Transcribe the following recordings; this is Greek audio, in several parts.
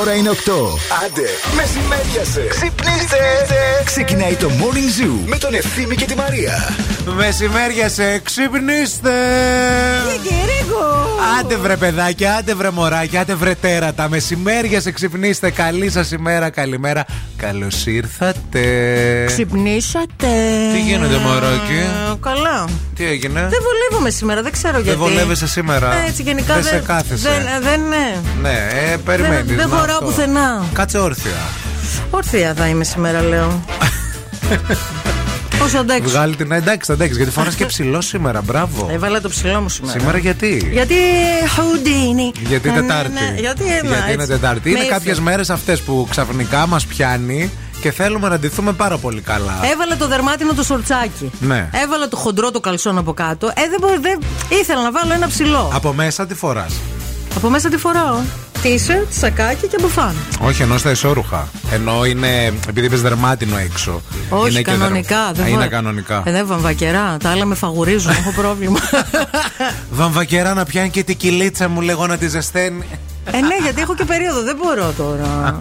ώρα είναι 8. Άντε, μεσημέριασε. Ξυπνήστε. Ξεκινάει το Morning Zoo με τον Ευθύμη και τη Μαρία. Μεσημέριασε, ξυπνήστε. Άντε βρε παιδάκια, άντε βρε μωράκια, άντε βρε τέρατα. Μεσημέριασε, ξυπνήστε. Καλή σας ημέρα, καλημέρα. Καλώς ήρθατε. Ξυπνήσατε. Τι γίνεται, μωράκι; Ε, Καλά. Τι έγινε; Δεν βολεύομαι σήμερα, δεν ξέρω γιατί. Δεν βολεύεσαι σήμερα. Ε, Έτσι, γενικά δεν δεν. σε κάθεσαι. Δεν, ε, δεν ναι. Ναι, ε, περιμένεις. Δεν- δεν χωράω πουθενά. Κάτσε όρθια. Όρθια θα είμαι σήμερα, λέω. Όσο αντέξω; Βγάλει την. Εντάξει, εντάξει, γιατί φοράς και ψηλό σήμερα. Μπράβο. Έβαλα το ψηλό μου σήμερα. Σήμερα γιατί; Γιατί Χουντίνι. Γιατί Ε, ναι, Τετάρτη. ναι, Γιατί, ε, να, Γιατί είναι έτσι. Τετάρτη. Με Είναι ήρθε. κάποιες μέρες αυτές που ξαφνικά μας πιάνει και θέλουμε να ντυθούμε πάρα πολύ καλά. Έβαλα το δερμάτινο το σορτσάκι. Ναι. Έβαλα το χοντρό το καλσόν από κάτω. Ε, δεν, μπο- δεν... Ήθελα να βάλω ένα ψηλό. Από μέσα τι φοράς. Από μέσα τι φοράω. T-shirt, σακάκι και μπουφάν. Όχι, ενώ στα ισόρουχα. Ενώ είναι. Επειδή είπες δερμάτινο έξω. Όχι, είναι και κανονικά. δερ- Δεν Α, είναι φορά- κανονικά. Ε, δεν βαμβακερά. Τα άλλα με φαγουρίζουν. Έχω πρόβλημα. Βαμβακερά να πιάνει και την κυλίτσα μου, λέγω να τη ζεσταίνει. Ε, ναι, γιατί έχω και περίοδο. Δεν μπορώ τώρα.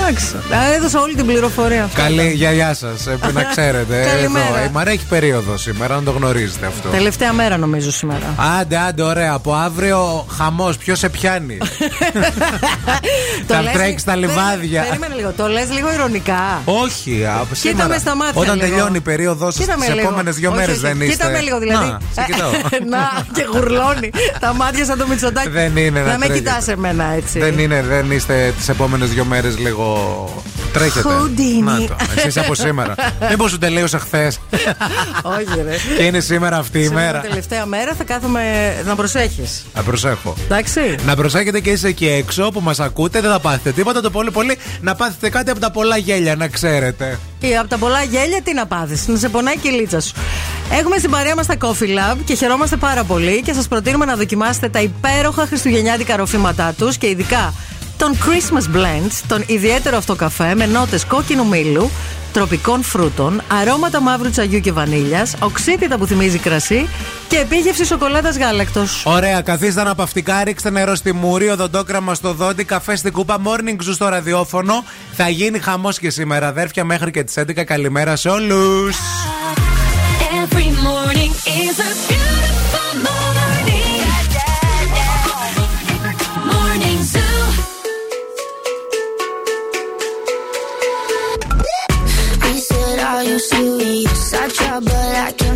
Εντάξει. Α, Έδωσα όλη την πληροφορία αυτή. Καλή, γεια, γεια σας. να ξέρετε. Καλημέρα. Εδώ, η Μαρία έχει περίοδο σήμερα, να το γνωρίζετε αυτό. Τελευταία μέρα νομίζω σήμερα. Άντε, άντε, ωραία. Από αύριο χαμός. Ποιος σε πιάνει; Το Θα λες- τρέξεις στα Περίμενε- λιβάδια. Περίμενε λίγο. Το λες λίγο ηρωνικά. Όχι, από σήμερα. μες στα μάτια Όταν λίγο. τελειώνει η περίοδος σα, Κοίτα με τι λίγο. επόμενες δύο Όχι, μέρες όχι. δεν είστε. Κοίτα με λίγο δηλαδή. Να, σε κοιτάω. Να, και γουρλώνει. Τα μάτια σαν το Μητσοτάκι. Δεν είναι να Να με τρέχετε. Κοιτά εμένα έτσι. Δεν είναι, δεν είστε τις επόμενες δύο μέρες λίγο. Τρέχετε. Houdini. Να το. Εσείς από σήμερα. Μήπως σου τελείωσε χθες. Όχι, ρε. και είναι σήμερα αυτή η Σήμερα μέρα. τελευταία μέρα θα κάθομαι να προσέχεις. Να προσέχω. Εντάξει. Να προσέχετε και είστε εκεί έξω που μας ακούτε, δεν θα πάθετε τίποτα. Το πολύ πολύ να πάθετε κάτι από τα πολλά γέλια, να ξέρετε. Ή από τα πολλά γέλια τι να πάθεις, να σε πονάει και η λίτσα σου. Έχουμε στην παρέα μας τα Coffee Lab και χαιρόμαστε πάρα πολύ και σας προτείνουμε να δοκιμάσετε τα υπέροχα χριστουγεννιάτικα ροφήματά τους και ειδικά τον Christmas Blend, τον ιδιαίτερο αυτό καφέ με νότες κόκκινου μήλου, τροπικών φρούτων, αρώματα μαύρου τσαγιού και βανίλιας, οξύτητα που θυμίζει κρασί και επίγευση σοκολάτας γάλακτος. Ωραία, καθίστε αναπαυτικά, ρίξτε νερό στη μούρη, οδοντόκραμα στο δόντι, καφέ στην κούπα, morning zoo στο ραδιόφωνο. Θα γίνει χαμός και σήμερα, αδέρφια, μέχρι και τις 11. Καλημέρα σε όλους. Every morning is a beautiful morning. Morning Zoo. He said, Are you serious? I try, but I can't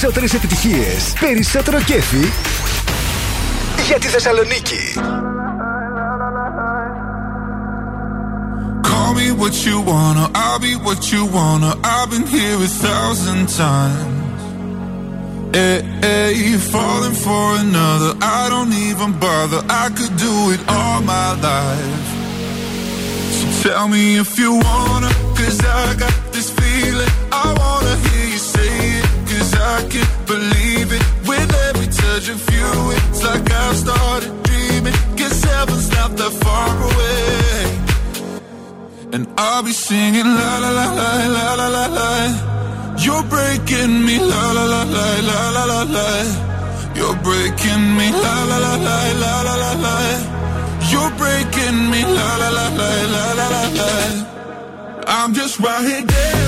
Περισσότερες επιτυχίες, περισσότερο κέφι για τη Θεσσαλονίκη. Call me what you wanna, I'll be what you wanna. I've been here a thousand times. Hey, hey, falling for another, I don't even bother. I could do it all my life. So tell me if you wanna, cause I got of you, it's like I've started dreaming. Guess heaven's not that far away. And I'll be singing la la la la la la la la. You're breaking me la la la la la la la la. You're breaking me la la la la la la la la. You're breaking me la la la la la la la la. I'm just right here dancing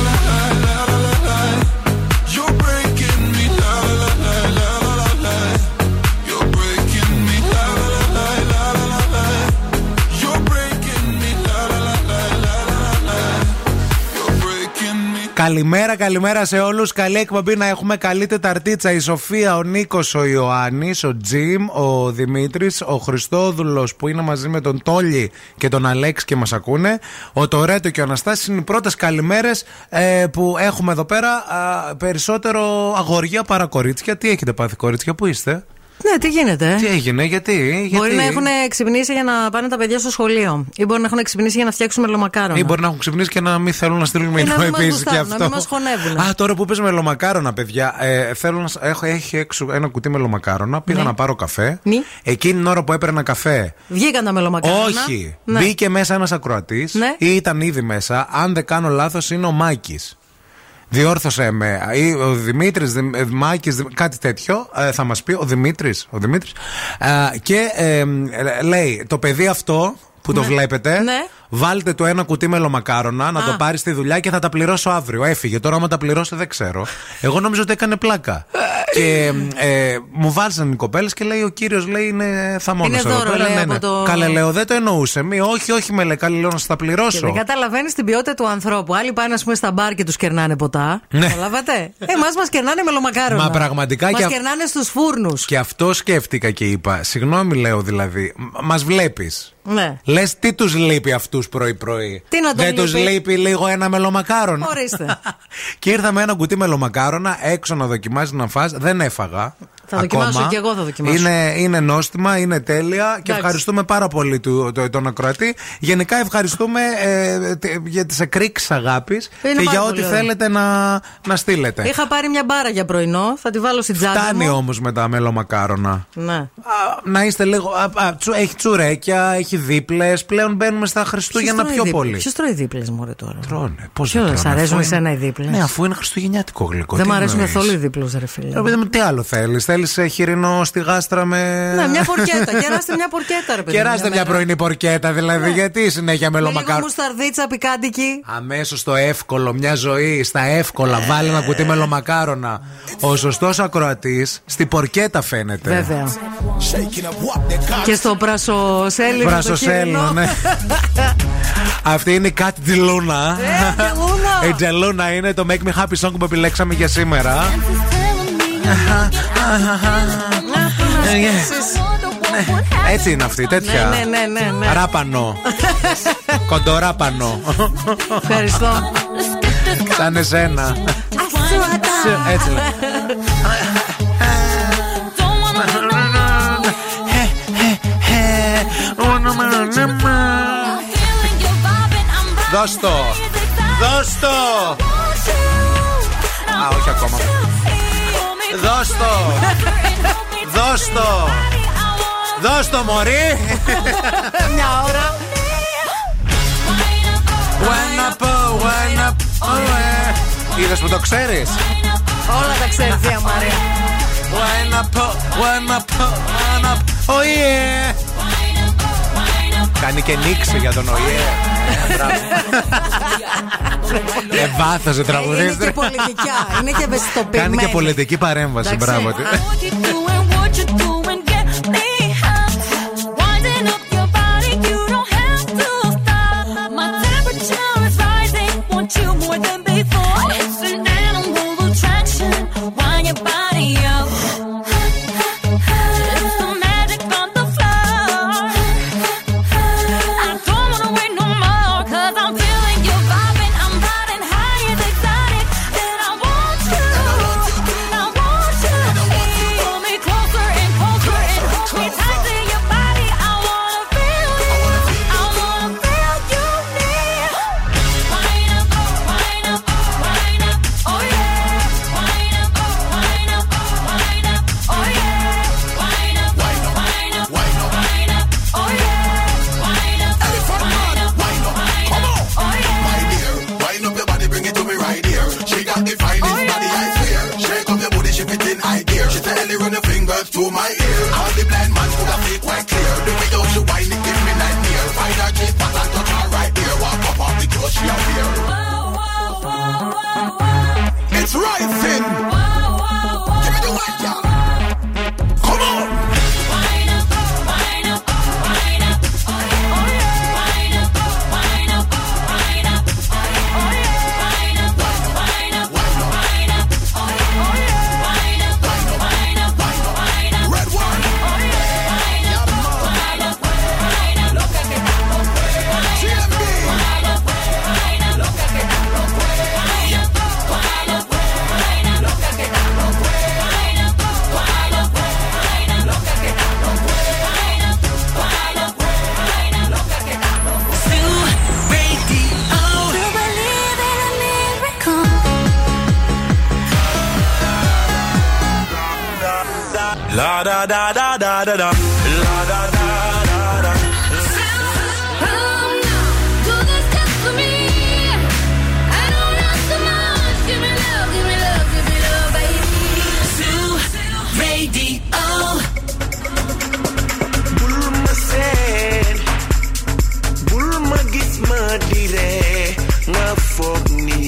Καλημέρα, καλημέρα σε όλους. Καλή εκπομπή να έχουμε καλή Τεταρτίτσα. Η Σοφία, ο Νίκος, ο Ιωάννης, ο Τζιμ, ο Δημήτρης, ο Χριστόδουλος που είναι μαζί με τον Τόλι και τον Αλέξ και μας ακούνε. Ο Τωρέτο και ο Αναστάσης είναι οι πρώτες καλημέρες ε, που έχουμε εδώ πέρα. Α, περισσότερο αγόρια παρά κορίτσια. Τι έχετε πάθει, κορίτσια, πού είστε; Ναι, τι γίνεται. Τι έγινε, γιατί. Μπορεί γιατί; να έχουν ξυπνήσει για να πάνε τα παιδιά στο σχολείο. Ή μπορεί να έχουν ξυπνήσει για να φτιάξουν μελομακάρονα. Ή μπορεί να έχουν ξυπνήσει και να μην θέλουν να στείλουν να μήνυμα μην μας επίσης και γουστάρουν, να αυτό. μην μας χωνεύουν. Α, τώρα που πες μελομακάρονα, παιδιά. Ε, θέλω να. σ- Έχω, έχει έξω ένα κουτί μελομακάρονα. Πήγα Ναι. να πάρω καφέ. Ναι. Εκείνη την ώρα που έπαιρνα καφέ. Βγήκαν τα μελομακάρονα. Όχι. Ναι. Μπήκε μέσα ένας ακροατής Ναι. ή ήταν ήδη μέσα. Αν δεν κάνω λάθος, είναι ο Μάκης. Διόρθωσε με. Ή ο Δημήτρης, Μάκης, κάτι τέτοιο. ε, θα μας πει ο Δημήτρης. Ο Δημήτρης. Ε, και ε, ε, λέει το παιδί αυτό που το βλέπετε. Ναι. Βάλτε το ένα κουτί μελομακάρονα να Α. το πάρει στη δουλειά και θα τα πληρώσω αύριο. Έφυγε. Τώρα, άμα τα πληρώσω, δεν ξέρω. Εγώ νόμιζα ότι έκανε πλάκα. και ε, μου βάζαν οι κοπέλες και λέει: Ο κύριος λέει είναι θαμώνα. Είναι δώρο, λέει, από το- Καλέ, λέω, δεν το εννοούσε. Μη, όχι, όχι, με λέει, καλέ, λέω να σα τα Και πληρώσω. δεν καταλαβαίνεις την ποιότητα του ανθρώπου. Άλλοι πάνε, ας πούμε, στα μπαρ και τους κερνάνε ποτά. Ναι. Καταλάβατε; Εμά μας κερνάνε μελομακάρονα. Μα πραγματικά Μας και α- κερνάνε στους φούρνους. Και αυτό σκέφτηκα και είπα: Συγγνώμη, λέω δηλαδή, μας βλέπεις. Ναι. Λες τι τους λείπει αυτούς πρωί-πρωί. Τι να τον Δεν τους λείπει; λείπει λίγο ένα μελομακάρονα. Ορίστε. και ήρθα με ένα κουτί μελομακάρονα έξω να δοκιμάσει να φας. Δεν έφαγα. Θα δοκιμάσω ακόμα. κι εγώ θα δοκιμάσω. Είναι, είναι νόστιμα, είναι τέλεια και Εντάξει. ευχαριστούμε πάρα πολύ του, το- τον ακροατή. Γενικά ευχαριστούμε ε, τε- για τις εκρήξεις αγάπης και πάρα για πολύ ό,τι ωραία. θέλετε να, να στείλετε. Είχα πάρει μια μπάρα για πρωινό. Θα τη βάλω στην τσάντα. Φτάνει μου. όμως με τα μελομακάρονα. Ναι. Α, να είστε λίγο. Α, α, τσου- έχει τσουρέκια, έχει δίπλες. Πλέον μπαίνουμε στα Χριστούγεννα πιο πολύ. Ποιος τρώει δίπλες μου, ρε τώρα; Τρώνε. Πώς Ποιος, δεν σ' αφού αρέσουν είναι- εσένα οι δίπλες; Ναι, αφού είναι χριστουγεννιάτικο γλυκό. Δεν τι μου αρέσουν εννοείς; καθόλου οι δίπλες, ρε φίλε. Ρε παιδί μου, τι άλλο θέλεις. Θέλει θέλει χοιρινό στη γάστρα με. Ναι, μια πορκέτα. Κεράστε μια πορκέτα, ρε παιδί. Κεράστε μια μέρα. πρωινή πορκέτα, δηλαδή. Γιατί συνέχεια Με λίγο μελομακάρο. μουσταρδίτσα πικάντικη. Αμέσως το εύκολο, μια ζωή στα εύκολα. Βάλει ένα κουτί μελομακάρονα. Ο σωστός ακροατής στη πορκέτα φαίνεται. Βέβαια. Και στο πρασοσέλινο. το Βρασοσέλνο, χοιρινό. ναι. Αυτή είναι η Κάτι Τζελούνα. Ε, Τζελούνα. Η Τζελούνα είναι το Make Me Happy Song που επιλέξαμε για σήμερα. Έτσι είναι αυτή, τέτοια. Ναι, ναι, ναι, ναι, ναι. Ράπανο. Κοντοράπανο. Ευχαριστώ. Σαν εσένα. Έτσι λέει. Δώσ' το. Δώσ' το. Α, όχι ακόμα. Δώσ' το. Δώσ' το. Δώσ' το, μωρή. Μια ώρα. When up, when up, oh, Είδες που το ξέρεις; Όλα τα ξέρεις, Θεία Μαρία. When up, when up, when up, oh yeah. Κάνει και νίξη για τον ΟΗΕ. Ε, μπράβο. Ε, βάθος Είναι η και τραγουδίστρια. πολιτικά. Είναι και ευαισθητοποιημένη. Κάνει και πολιτική παρέμβαση, Εντάξει. μπράβο to my ear. Da da da da da da. La da da da da. Bul ma seen bul ma gis ma dire nga foog ni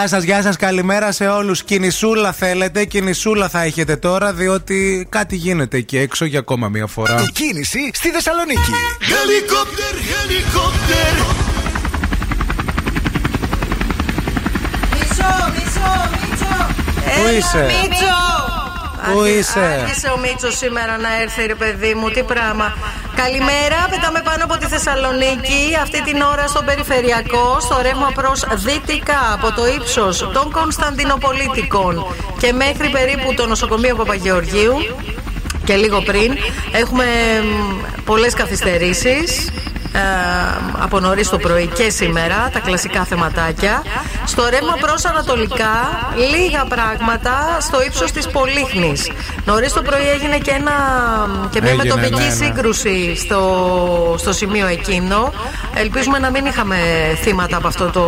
Γεια σας, γεια σας, καλημέρα σε όλους Κινησούλα θέλετε, κινησούλα θα έχετε τώρα Διότι κάτι γίνεται εκεί έξω για ακόμα μία φορά Η κίνηση στη Θεσσαλονίκη. Helicopter, helicopter. Πού είσαι, Μίτσο! Πού Άρχι- είσαι; Άρχισε ο Μίτσο σήμερα να έρθει, ρε παιδί μου, τι πράγμα. Καλημέρα, πετάμε πάνω από τη Θεσσαλονίκη. Αυτή την ώρα στο περιφερειακό, στο ρεύμα προς δυτικά, από το ύψος των Κωνσταντινοπολίτικων και μέχρι περίπου το νοσοκομείο Παπαγεωργίου. Και λίγο πριν έχουμε πολλές καθυστερήσεις ε, από νωρίς το πρωί και σήμερα, τα κλασικά θεματάκια. Στο ρεύμα προς Ανατολικά, λίγα πράγματα στο ύψος της Πολύχνης. Νωρίς το πρωί έγινε και, ένα, και μια Έγινε, μετοπική ναι, ναι. σύγκρουση στο, στο σημείο εκείνο. Ελπίζουμε να μην είχαμε θύματα από αυτό το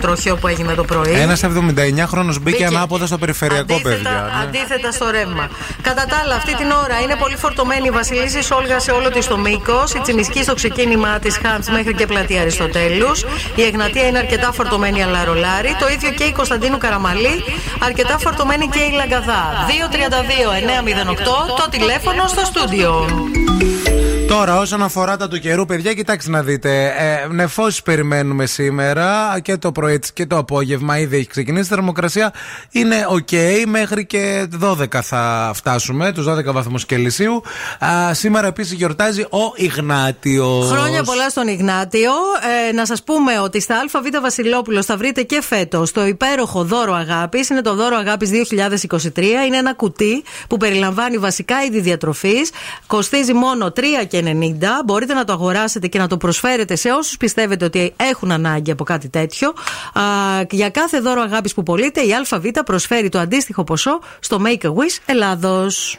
τροχαίο που έγινε το πρωί. Ένας 79χρονο μπήκε Μπήκε. ανάποδα στο περιφερειακό, αντίθετα, παιδιά. ναι. Αντίθετα στο ρεύμα. Κατά τα άλλα, αυτή την ώρα είναι πολύ φορτωμένη η Βασιλίση Όλγα σε όλο της το μήκος. Η Τσιμισκή στο ξεκίνημα της Χάντς μέχρι και πλατεία Αριστοτέλους. Η Εγνατία είναι αρκετά φορτωμένη αλλά ρολάρι. Το ίδιο και η Κωνσταντίνου Καραμαλή. Αρκετά φορτωμένη και η Λαγκαδά. 232-908 το τηλέφωνο στο στούντιο. Τώρα, όσον αφορά τα του καιρού, παιδιά, κοιτάξτε να δείτε. Ε, Νεφώσει περιμένουμε σήμερα και το πρωί και το απόγευμα. Ήδη έχει ξεκινήσει. Η θερμοκρασία είναι ok. Μέχρι και 12 θα φτάσουμε, τους 12 βαθμούς Κελσίου. Α, σήμερα επίσης γιορτάζει ο Ιγνάτιος. Χρόνια πολλά στον Ιγνάτιο. Ε, να σας πούμε ότι στα ΑΒ Βασιλόπουλος θα βρείτε και φέτος το υπέροχο δώρο αγάπης. Είναι το δώρο αγάπης 2023. Είναι ένα κουτί που περιλαμβάνει βασικά είδη διατροφής. Κοστίζει μόνο 3,90. Μπορείτε να το αγοράσετε και να το προσφέρετε σε όσου πιστεύετε ότι έχουν ανάγκη από κάτι τέτοιο. Α, για κάθε δώρο αγάπη που πωλείτε, η ΑΒ προσφέρει το αντίστοιχο ποσό στο Make a Wish Ελλάδος.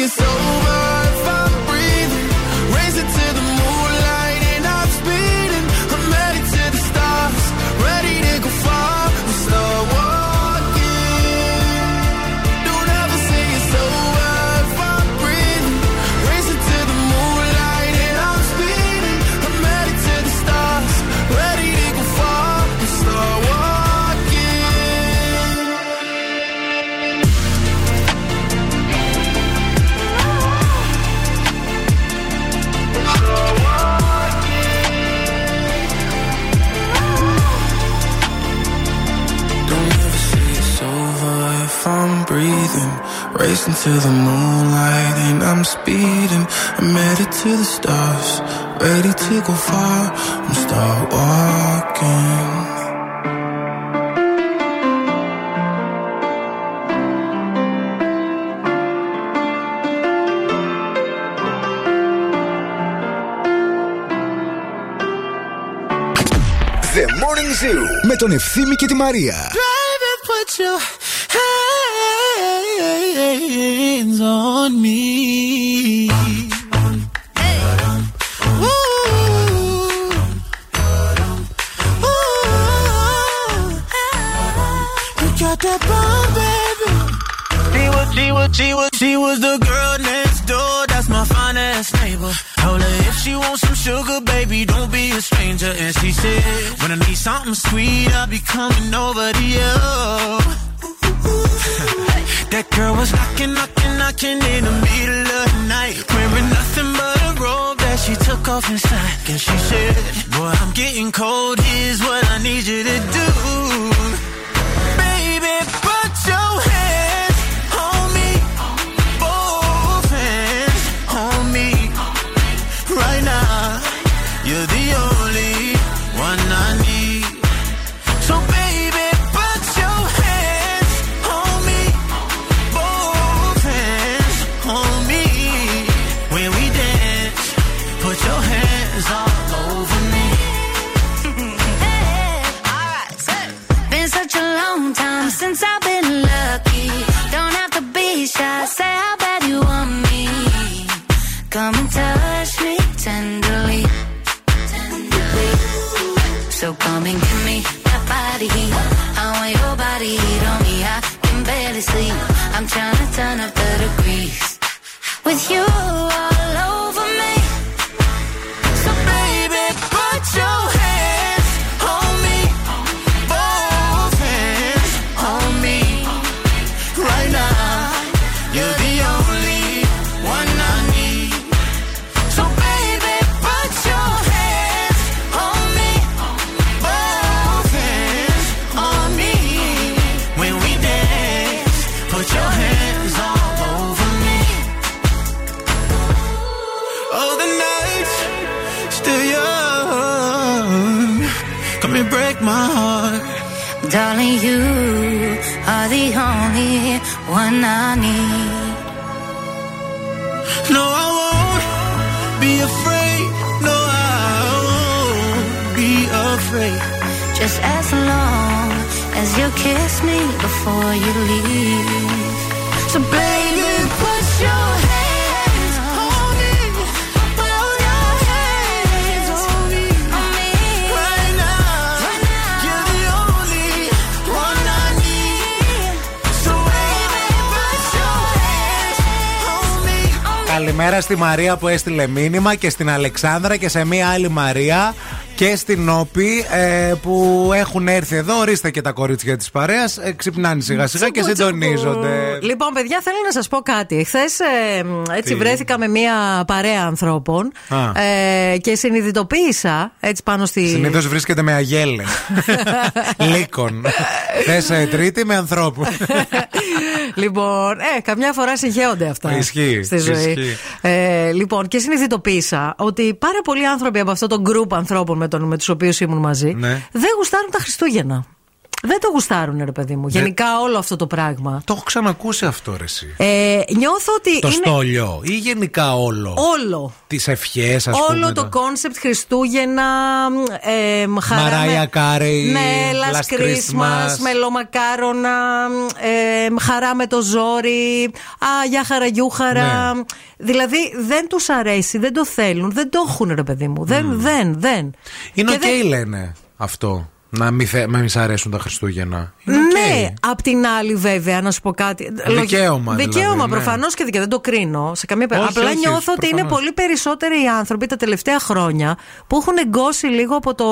it's over to the moonlight and I'm speeding. I'm headed to the stars, ready to go far and start walking. The Morning Zoo με τον Ευθύμη και τη Μαρία. Baby, put your she was, she was, the girl next door. That's my finest neighbor. Told her if she wants some sugar, baby, don't be a stranger. And she said, when I need something sweet, I'll be coming over to you. that girl was knocking, knocking, knocking in the middle of the night, wearing nothing but a robe that she took off inside. And she said, Boy, I'm getting cold. Here's what I need you to do. Baby, you're the only Μαρία που έστειλε μήνυμα και στην Αλεξάνδρα και σε μία άλλη Μαρία και στην Όπη ε, που έχουν έρθει εδώ. Ορίστε και τα κορίτσια της παρέας. Ε, ξυπνάνε σιγά σιγά και Τσουκου, συντονίζονται. τσουκου. Λοιπόν, παιδιά, θέλω να σας πω κάτι. Χθες έτσι Τι; βρέθηκα με μία παρέα ανθρώπων Α. ε, και συνειδητοποίησα έτσι πάνω στη. Συνήθως βρίσκεται με αγέλε. Λύκον. Θες τρίτη με ανθρώπους. λοιπόν, ε, καμιά φορά συγχέονται αυτά. Ισχύει, Στη ζωή. ισχύει. Ε, λοιπόν, και συνειδητοποίησα ότι πάρα πολλοί άνθρωποι από αυτό το group ανθρώπων με, τον, με τους οποίους ήμουν μαζί Ναι. δεν γουστάρουν τα Χριστούγεννα. Δεν το γουστάρουν, ρε παιδί μου. Γενικά όλο αυτό το πράγμα. Το έχω ξανακούσει αυτό, ρε, εσύ. Ε, νιώθω ότι Το είναι στόλιο ή γενικά όλο. όλο. Τις ευχές, ας πούμε. Όλο το concept Χριστούγεννα, ε, χαρά Mariah με- Κάρεϊ, Ναι, Last last Christmas, Christmas. μελομακάρονα, ε, χαρά με το ζόρι, α, για χαραγιούχαρα. Ναι. Δηλαδή δεν τους αρέσει, δεν το θέλουν, δεν το έχουν ρε παιδί μου. Δεν, δεν, δεν. Είναι Και οκ, δεν- λένε αυτό. Να μην, θε, να μην σ' αρέσουν τα Χριστούγεννα. Είναι οκ. Ναι, απ' την άλλη βέβαια, να σου πω κάτι. Δικαίωμα, Δικαίωμα, δηλαδή, ναι. προφανώς και δικαίωμα. Δεν το κρίνω σε καμία Όχι, περίπτωση. Απλά όχι, νιώθω ότι είναι προφανώς. πολύ περισσότεροι οι άνθρωποι τα τελευταία χρόνια που έχουν εγκώσει λίγο από το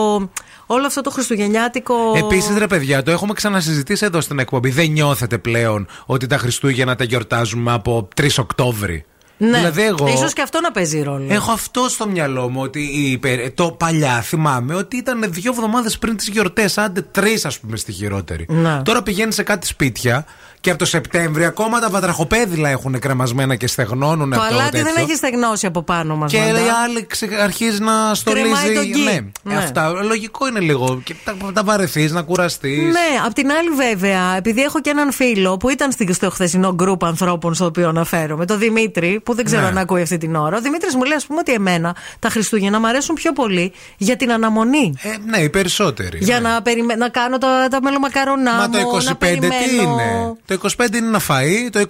όλο αυτό το χριστουγεννιάτικο. Επίσης, ρε παιδιά, το έχουμε ξανασυζητήσει εδώ στην εκπομπή. Δεν νιώθετε πλέον ότι τα Χριστούγεννα τα γιορτάζουμε από 3 Οκτώβρη. Ναι, Δηλαδή, εγώ. ίσως και αυτό να παίζει ρόλο. Έχω αυτό στο μυαλό μου ότι η περ- το παλιά θυμάμαι ότι ήταν δύο εβδομάδες πριν τις γιορτές, άντε τρεις ας πούμε στη χειρότερη. Ναι. Τώρα πηγαίνει σε κάτι σπίτια και από το Σεπτέμβριο ακόμα τα βατραχοπέδιλα έχουν κρεμασμένα και στεγνώνουν το αυτό αλάτι τέτοιο. δεν έχει στεγνώσει από πάνω μας. Και η άλλη ξε- αρχίζει να στολίζει. Κρεμάει τον γκί. Ναι, Ναι. αυτά. Λογικό είναι λίγο. Και τα, τα βαρεθείς, να κουραστείς. Ναι, απ' την άλλη βέβαια, επειδή έχω και έναν φίλο που ήταν στη- στο χθεσινό γκρουπ ανθρώπων στο οποίο αναφέρομαι, το Δημήτρη, που δεν ξέρω Ναι. αν ακούει αυτή την ώρα. Ο Δημήτρης μου λέει, ας πούμε, ότι εμένα τα Χριστούγεννα μου αρέσουν πιο πολύ για την αναμονή. Ε, ναι, οι περισσότεροι. Για ναι. να, περιμέ... να κάνω τα, τα μελομακαρονά Μα μου, το να 25 τι περιμένω. είναι; Το 25 είναι ένα φαΐ, το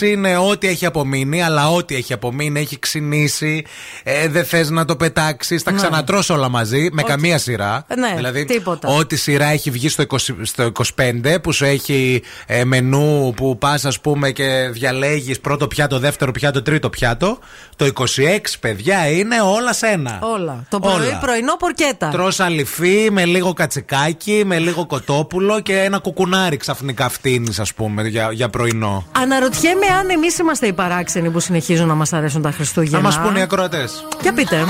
26 είναι ό,τι έχει απομείνει, αλλά ό,τι έχει απομείνει έχει ξυνήσει, ε, δεν θες να το πετάξεις, τα Ναι. ξανατρως όλα μαζί, με Ό,τι- καμία σειρά. Ναι, δηλαδή, τίποτα. ό,τι σειρά έχει βγει στο, 20 στο 25, που σου έχει ε, μενού που πας, ας πούμε, και διαλέγεις πρώτο πιάτο, δεύτερο πιάτο, τρίτο πιάτο. Το 26, παιδιά, είναι όλα σένα. Όλα. Το πρωί, Όλα. πρωινό πορκέτα. Τρως αληφή με λίγο κατσικάκι, με λίγο κοτόπουλο και ένα κουκουνάρι ξαφνικά φτύνεις, ας πούμε, για, για πρωινό. Αναρωτιέμαι αν εμείς είμαστε οι παράξενοι που συνεχίζουν να μας αρέσουν τα Να Χριστούγεννα. μας πούνε οι ακροατές. Για πείτε.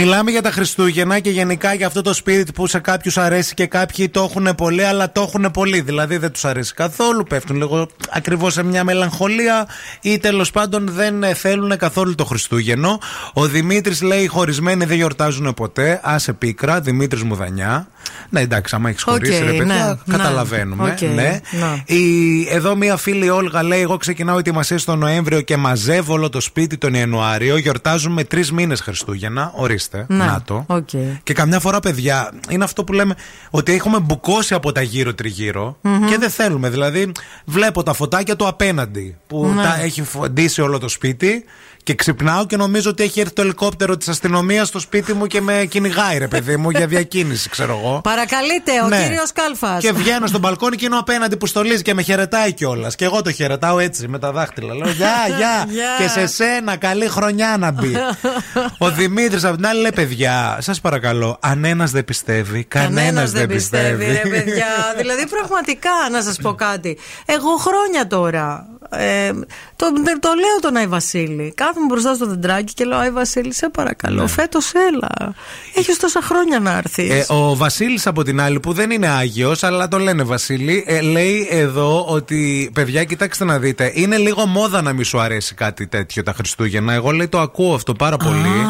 Μιλάμε για τα Χριστούγεννα και γενικά για αυτό το spirit που σε κάποιους αρέσει και κάποιοι το έχουν πολύ, αλλά το έχουν πολύ. Δηλαδή δεν τους αρέσει καθόλου, πέφτουν λίγο ακριβώς σε μια μελαγχολία ή τέλος πάντων δεν ε, θέλουν καθόλου το Χριστούγεννο. Ο Δημήτρης λέει: Οι χωρισμένοι δεν γιορτάζουν ποτέ. Άσε πίκρα, Δημήτρης Μουδανιά. Ναι, εντάξει, άμα έχεις χωρίσει, Οκ, ρε παιδιά, ναι, καταλαβαίνουμε. ναι. Οκ, ναι. ναι. Η, εδώ μία φίλη Όλγα λέει: Εγώ ξεκινάω ετοιμασίες τον Νοέμβριο και μαζεύω όλο το σπίτι τον Ιανουάριο. Γιορτάζουμε τρεις μήνες Χριστούγεννα. Ορίστε. Ναι, Να το. οκ. Και καμιά φορά, παιδιά, είναι αυτό που λέμε ότι έχουμε μπουκώσει από τα γύρω-τριγύρω και δεν θέλουμε. Δηλαδή, βλέπω τα φωτάκια του απέναντι που Ναι. τα έχει φωτίσει όλο το σπίτι. Και ξυπνάω και νομίζω ότι έχει έρθει το ελικόπτερο της αστυνομίας στο σπίτι μου και με κυνηγάει, ρε παιδί μου, για διακίνηση, ξέρω εγώ. Παρακαλείτε, ο Ναι. κύριος Κάλφας. Και βγαίνω στον μπαλκόνι και είναι ο απέναντι που στολίζει και με χαιρετάει κιόλας. Και εγώ το χαιρετάω έτσι με τα δάχτυλα. Λέω Γεια, γεια. Γεια. Και σε σένα, καλή χρονιά να μπει. ο Δημήτρης από την άλλη λέει: Παιδιά, σας παρακαλώ, αν ένας δεν πιστεύει, κανένας Κανένας δεν πιστεύει. ρε παιδιά. δηλαδή, πραγματικά να σας πω κάτι. Εγώ χρόνια τώρα. Ε, το, το λέω τον Άι Βασίλη. Κάθομαι μπροστά στο δεντράκι και λέω: Άι Βασίλη, σε παρακαλώ, Ναι. φέτος έλα. Έχεις τόσα χρόνια να έρθεις. Ε, ο Βασίλης από την άλλη, που δεν είναι Άγιος, αλλά το λένε Βασίλη, ε, λέει εδώ ότι παιδιά, κοιτάξτε να δείτε, είναι λίγο μόδα να μη σου αρέσει κάτι τέτοιο τα Χριστούγεννα. Εγώ λέει το ακούω αυτό πάρα πολύ.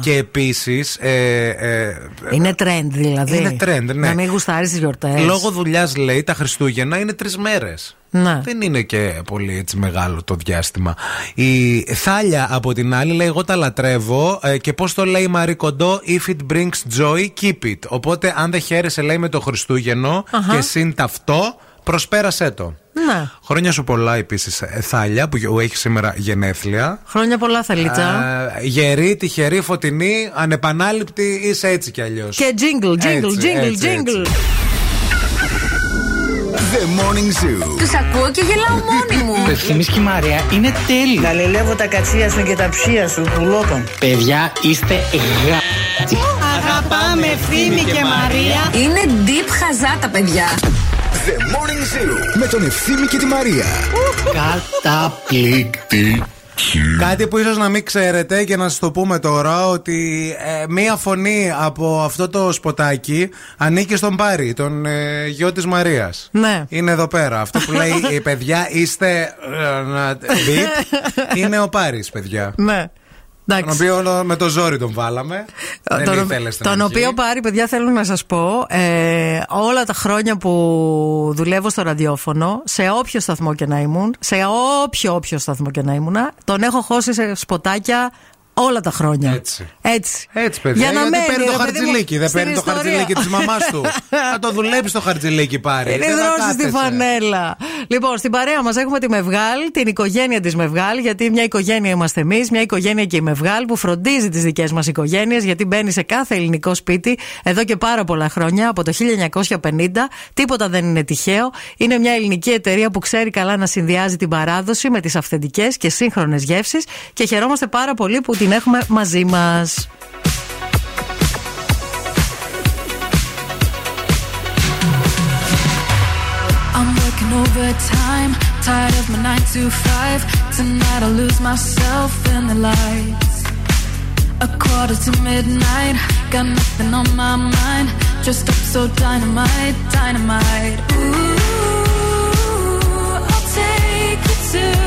Και επίσης. Ε, ε, είναι trend δηλαδή. Είναι trend, ναι. Να μην γουστάρεις τις γιορτές. Λόγω δουλειάς, λέει, τα Χριστούγεννα είναι τρεις μέρες. Ναι. Δεν είναι και πολύ έτσι μεγάλο το διάστημα. Η Θάλια από την άλλη λέει: Εγώ τα λατρεύω ε, και πώς το λέει η Μαρή Κοντό, If it brings joy, keep it. Οπότε, αν δεν χαίρεσαι, λέει με το Χριστούγεννο Αχα. και συν ταυτό, προσπέρασέ το. Ναι. Χρόνια σου πολλά επίσης, Θάλια, που έχει σήμερα γενέθλια. Χρόνια πολλά, Θαλίτσα. Ε, γερή, τυχερή, φωτεινή, ανεπανάληπτη, είσαι έτσι κι αλλιώς. Και jingle, jingle, Έτσι, jingle, έτσι, jingle. The Morning Zoo. Τους ακούω και γελάω μόνη μου. Το Ευθύμης και η Μαρία είναι τέλειο. Γαλελεύω τα κατσία σου και τα ψία σου που λόπαν. Παιδιά, είστε γα... Αγαπάμε Ευθύμη και Μαρία. Είναι deep χαζά τα παιδιά. The Morning Zoo. Με τον Ευθύμη και τη Μαρία. Καταπληκτική. Κάτι που ίσως να μην ξέρετε και να σας το πούμε τώρα ότι ε, μία φωνή από αυτό το σποτάκι ανήκει στον Πάρη, τον ε, γιο της Μαρίας. Ναι. Είναι εδώ πέρα. Αυτό που λέει η παιδιά είστε ε, να- beat, είναι ο Πάρης παιδιά. Ναι. Τον Εντάξει. οποίο με το ζόρι τον βάλαμε. Δεν τον, ήθελε στην τον αρχή. οποίο πάρει, παιδιά, θέλω να σας πω, ε, όλα τα χρόνια που δουλεύω στο ραδιόφωνο, σε όποιο σταθμό και να ήμουν, σε όποιο όποιο σταθμό και να ήμουν, τον έχω χώσει σε σποτάκια όλα τα χρόνια. Έτσι. Έτσι. Έτσι, παιδιά. Για να γιατί μένει, παίρνει το ρε παιδί μου, χαρτζηλίκι. Δεν στην παίρνει το ιστορία. χαρτζηλίκι της μαμάς του. Θα το δουλέψει το χαρτζηλίκι πάρει. Είναι Δεν θα δρόση στη κάθεσαι. φανέλα. Λοιπόν, στην παρέα μας έχουμε τη Μευγάλ, την οικογένεια της Μευγάλ, γιατί μια οικογένεια είμαστε εμείς, μια οικογένεια και η Μευγάλ που φροντίζει τις δικές μας οικογένειες, γιατί μπαίνει σε κάθε ελληνικό σπίτι εδώ και πάρα πολλά χρόνια, από το 1950. Τίποτα δεν είναι τυχαίο. Είναι μια ελληνική εταιρεία που ξέρει καλά να συνδυάζει την παράδοση με τις αυθεντικές και σύγχρονες γεύσεις και χαιρόμαστε πάρα πολύ που την έχουμε μαζί μα. I'm working overtime, tired of my nine to five. Tonight I'll lose myself in the lights. A quarter to midnight, got nothing on my mind. Just up so dynamite, dynamite. Ooh, I'll take you to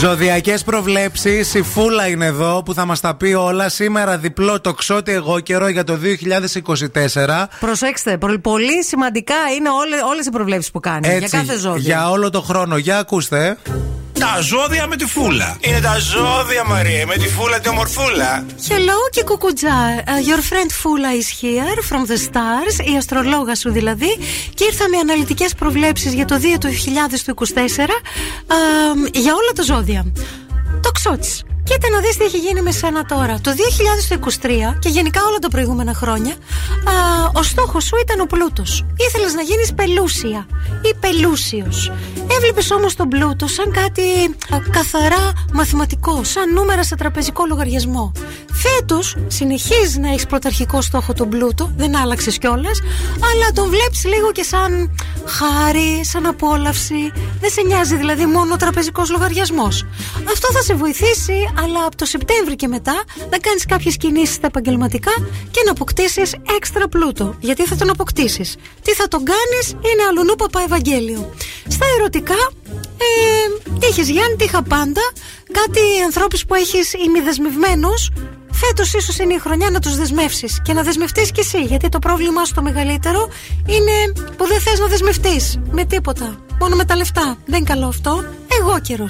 Ζωδιακές προβλέψεις. Η Φούλα είναι εδώ που θα μας τα πει όλα. Σήμερα διπλό το ξότι εγώ καιρό για το 2024. Προσέξτε, προ- πολύ σημαντικά είναι όλε οι προβλέψεις που κάνει. για κάθε ζώδιο. για όλο το χρόνο. Για ακούστε. Τα ζώδια με τη φούλα. Είναι τα ζώδια, Μαρία, με τη φούλα τη ομορφούλα. Hello και κουκουτζά. Uh, your friend Fula is here from the stars, η αστρολόγα σου δηλαδή. Και ήρθα με αναλυτικές προβλέψεις για το 2024 uh, για όλα τα ζώδια. Το ξότσι. Κοίτα να δεις τι έχει γίνει με σένα τώρα. Το 2023 και γενικά όλα τα προηγούμενα χρόνια, α, ο στόχος σου ήταν ο πλούτος. Ήθελες να γίνεις πελούσια ή πελούσιος. Έβλεπες όμως τον πλούτο σαν κάτι α, καθαρά μαθηματικό, σαν νούμερα σε τραπεζικό λογαριασμό. Φέτος συνεχίζεις να έχεις πρωταρχικό στόχο τον πλούτο, δεν άλλαξες κιόλας, αλλά τον βλέπεις λίγο και σαν χάρη, σαν απόλαυση. Δεν σε νοιάζει δηλαδή μόνο ο τραπεζικός λογαριασμός. Αυτό θα σε βοηθήσει, αλλά από το Σεπτέμβρη και μετά να κάνεις κάποιες κινήσεις στα επαγγελματικά και να αποκτήσεις έξτρα πλούτο. Γιατί θα τον αποκτήσεις. Τι θα τον κάνεις είναι αλουνού παπά Ευαγγέλιο. Στα ερωτικά, ε, τι έχεις Γιάννη, τι είχα πάντα. Κάτι ανθρώπους που έχεις ημιδεσμευμένους Φέτος ίσως είναι η χρονιά να τους δεσμεύσεις και να δεσμευτείς κι εσύ. Γιατί το πρόβλημά σου το μεγαλύτερο είναι που δεν θες να δεσμευτείς με τίποτα. Μόνο με τα λεφτά. Δεν είναι καλό αυτό. Εγώ καιρο.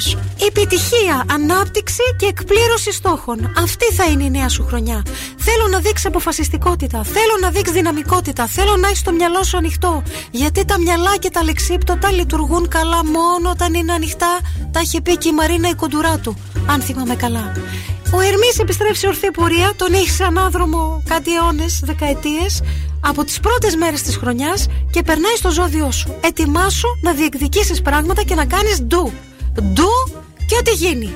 Επιτυχία, ανάπτυξη και εκπλήρωση στόχων. Αυτή θα είναι η νέα σου χρονιά. Θέλω να δείξεις αποφασιστικότητα. Θέλω να δείξεις δυναμικότητα. Θέλω να έχεις το μυαλό σου ανοιχτό. Γιατί τα μυαλά και τα λεξίπτωτα λειτουργούν καλά μόνο όταν είναι ανοιχτά. Τα είχε πει και η Μαρίνα η κοντουρά του. Αν θυμάμαι καλά. Ο Ερμής επιστρέφει σε ορθή πορεία, τον έχει σε ανάδρομο κάτι αιώνες, δεκαετίες, από τις πρώτες μέρες της χρονιάς και περνάει στο ζώδιό σου. Ετοιμάσου να διεκδικήσεις πράγματα και να κάνεις ντου. Ντου και ό,τι γίνει.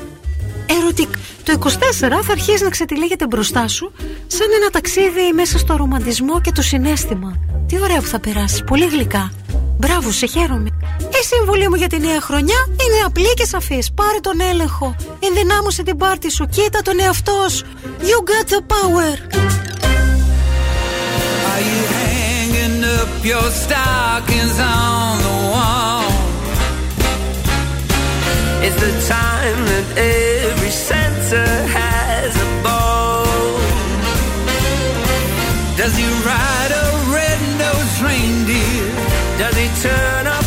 Ερωτικ. Το 24 θα αρχίσει να ξετυλίγεται μπροστά σου σαν ένα ταξίδι μέσα στο ρομαντισμό και το συνέστημα. Τι ωραία που θα περάσεις, πολύ γλυκά. Μπράβο, σε χαίρομαι. Η συμβουλή μου για τη νέα χρονιά είναι απλή και σαφή. Πάρε τον έλεγχο. Ενδυνάμωσε την πάρτη σου. Κοίτα τον εαυτό σου. You got the power. Are you hanging up your stockings on the wall? It's the time that every Santa has a ball. Does he ride a red-nosed reindeer? Does he turn up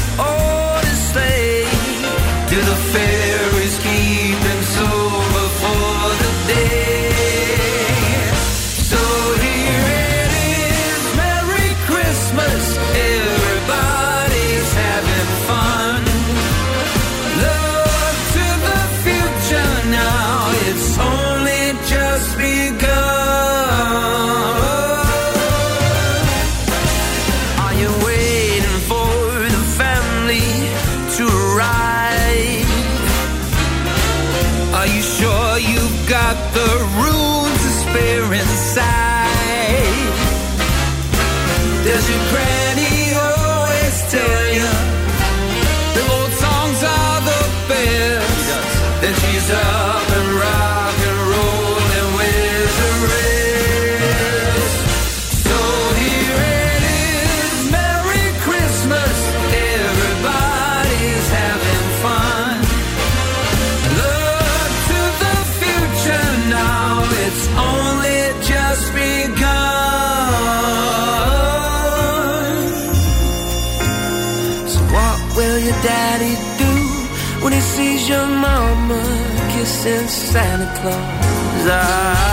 close. eyes.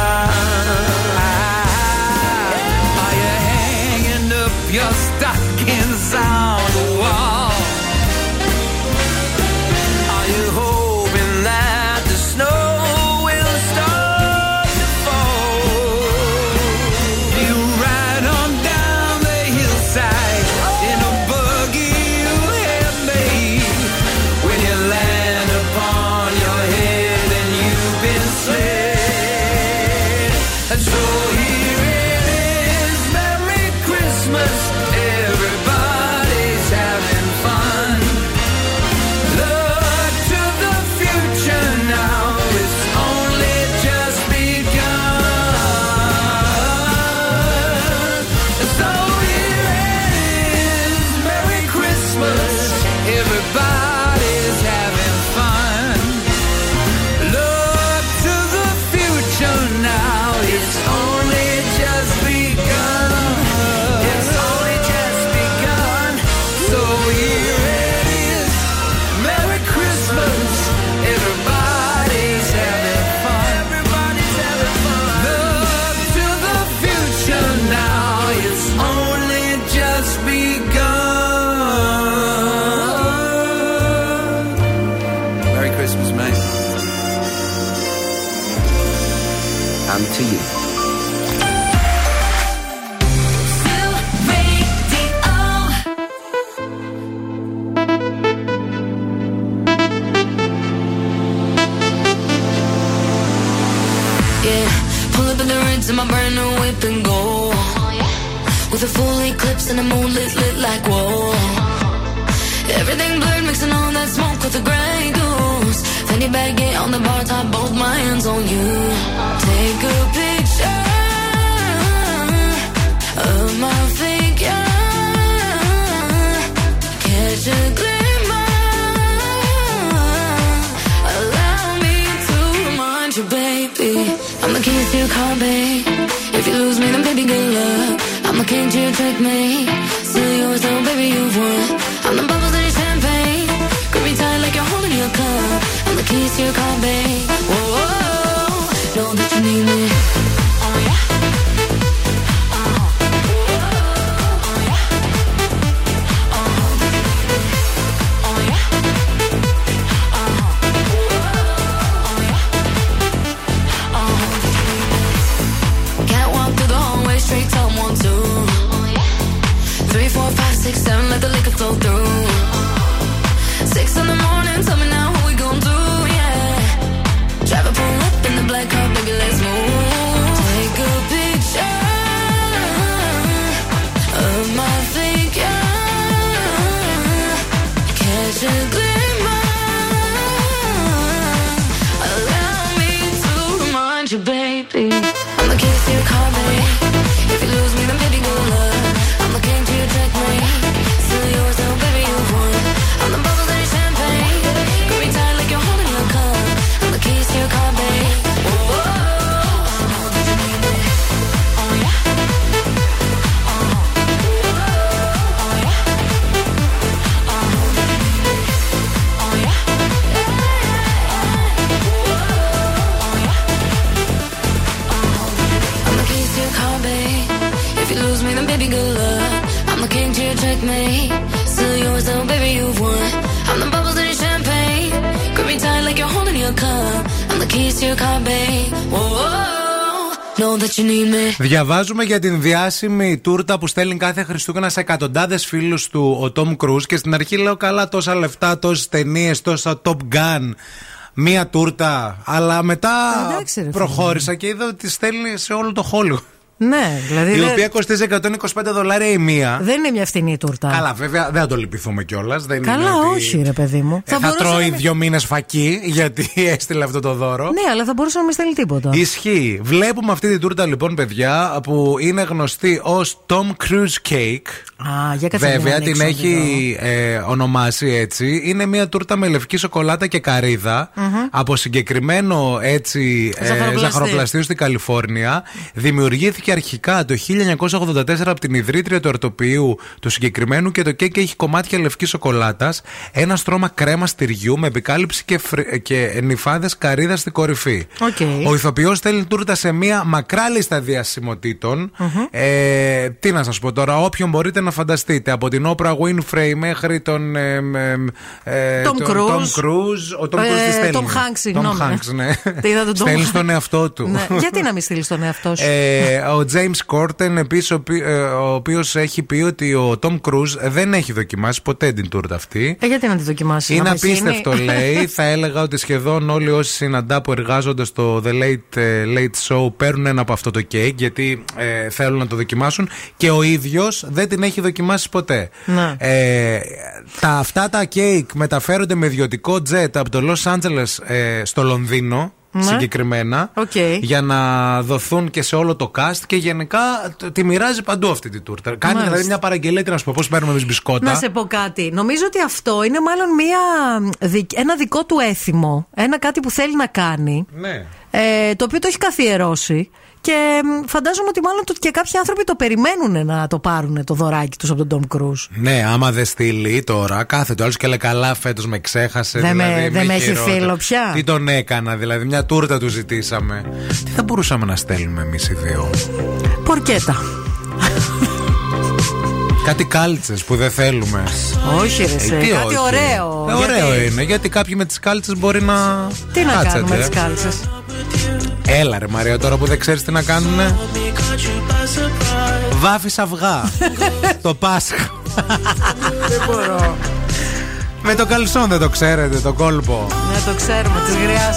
in the moonlit lit like whoa. Everything blurred, mixing all that smoke with the gray goose. Fanny baguette on the bar top, both my hands on you. Take a picture. can't you take me? Still yours, oh, baby, you've won. I'm the bubbles in your champagne. Tight like you're holding your cup. I'm the keys to your car, babe. Whoa, -oh. know that you need me. Διαβάζουμε για την διάσημη τούρτα που στέλνει κάθε Χριστούγεννα σε εκατοντάδες φίλους του ο Τόμ Κρούζ και στην αρχή λέω καλά τόσα λεφτά, τόσες ταινίες, τόσα Top Gun. Μία τούρτα. Αλλά μετά Εντάξει, ρε, προχώρησα και είδα ότι στέλνει σε όλο το Hollywood. Ναι, δηλαδή. Η δεν- οποία κοστίζει 125 δολάρια η μία. Δεν είναι μια φθηνή τούρτα. Καλά, βέβαια δεν θα το λυπηθούμε κιόλας. Καλά, όχι, ρε παιδί μου. Ε, θα μπορούσε τρώει να μην- δύο μήνες φακή γιατί έστειλε αυτό το δώρο. Ναι, αλλά θα μπορούσε να μην στέλνει τίποτα. Ισχύει. Βλέπουμε αυτή την τούρτα λοιπόν, παιδιά, που είναι γνωστή ως Tom Cruise Cake. Α, για κάτσε να Βέβαια την την ανοίξω έχει ε, ονομάσει έτσι. Είναι μια τούρτα με λευκή σοκολάτα και καρυδα Μμμ. από συγκεκριμένο έτσι ε, Ζαχαροπλαστή. ζαχαροπλαστείο στην Καλιφόρνια. Δημιουργήθηκε αρχικά το 1984 από την ιδρύτρια του αρτοποιείου του συγκεκριμένου και το κέικ έχει κομμάτια λευκής σοκολάτας, ένα στρώμα κρέμα τυριού με επικάλυψη και, φρ... και νιφάδες καρύδας στην κορυφή. Οκ. Ο ηθοποιός στέλνει τούρτα σε μια μακρά λίστα διασημοτήτων. Ε, τι να σας πω τώρα, όποιον μπορείτε να φανταστείτε. Από την Oprah Winfrey μέχρι τον. Ε, ε, Tom τον Cruise. Tom Cruise. Ο Tom Ε, Cruise τι στέλνει. Tom Hanks, συγγνώμη. Tom Hanks, ναι. Τι είδα τον Tom Στέλνεις Hanks. στον εαυτό του. Ναι. Γιατί να μην στείλεις τον εαυτό σου; Ε, ο James Corden επίσης, ο, οποί- ε, ο οποίος έχει πει ότι ο Tom Cruise δεν έχει δοκιμάσει ποτέ την τούρτα αυτή. Ε, γιατί να τη δοκιμάσει. Είναι να παχύνει; απίστευτο, λέει. Θα έλεγα ότι σχεδόν όλοι όσοι συναντά που εργάζονται στο The Late, ε, Late Show παίρνουν ένα από αυτό το κέικ γιατί ε, θέλουν να το δοκιμάσουν και ο ίδιος δεν την έχει δοκιμάσει ποτέ. Ναι. Ε, τα, αυτά τα κέικ μεταφέρονται με ιδιωτικό τζετ από το Los Angeles ε, στο Λονδίνο. Ναι. Συγκεκριμένα Οκ. για να δοθούν και σε όλο το cast και γενικά τ- τη μοιράζει παντού αυτή τη τούρτα. Κάνει Μάλιστα. δηλαδή μια παραγγελία, τι να σου πω, πώς παίρνουμε εμείς μπισκότα. Να σε πω κάτι. Νομίζω ότι αυτό είναι μάλλον μια, δι- ένα δικό του έθιμο. Ένα κάτι που θέλει να κάνει. Ναι. Ε, το οποίο το έχει καθιερώσει. Και μ, φαντάζομαι ότι μάλλον το, και κάποιοι άνθρωποι το περιμένουν να το πάρουν το δωράκι τους από τον Tom Cruise. Ναι, άμα δεν στείλει τώρα, κάθεται ο άλλος και λέει καλά, φέτος με ξέχασε. Δεν με- δηλαδή, δεν με έχει χειρότερα. φίλο πια. Τι τον έκανα, δηλαδή, μια τούρτα του ζητήσαμε. Τι θα μπορούσαμε να στέλνουμε εμείς οι δύο; Πορκέτα. Κάτι κάλτσες που δεν θέλουμε. Όχι, ρε, σε, Ε, τι κάτι όχι. ωραίο. Ε, ωραίο Γιατί- είναι, γιατί κάποιοι με τις κάλτσες μπορεί να. Τι να Κάτσετε, κάνουμε ε. τι κάλτσες; Έλα ρε Μαρία, τώρα που δεν ξέρεις τι να κάνουνε. Βάφεις αυγά. το Πάσχα. Δεν μπορώ. Με το καλσόν δεν το ξέρετε, το κόλπο. Ναι, το ξέρουμε, τη γριά.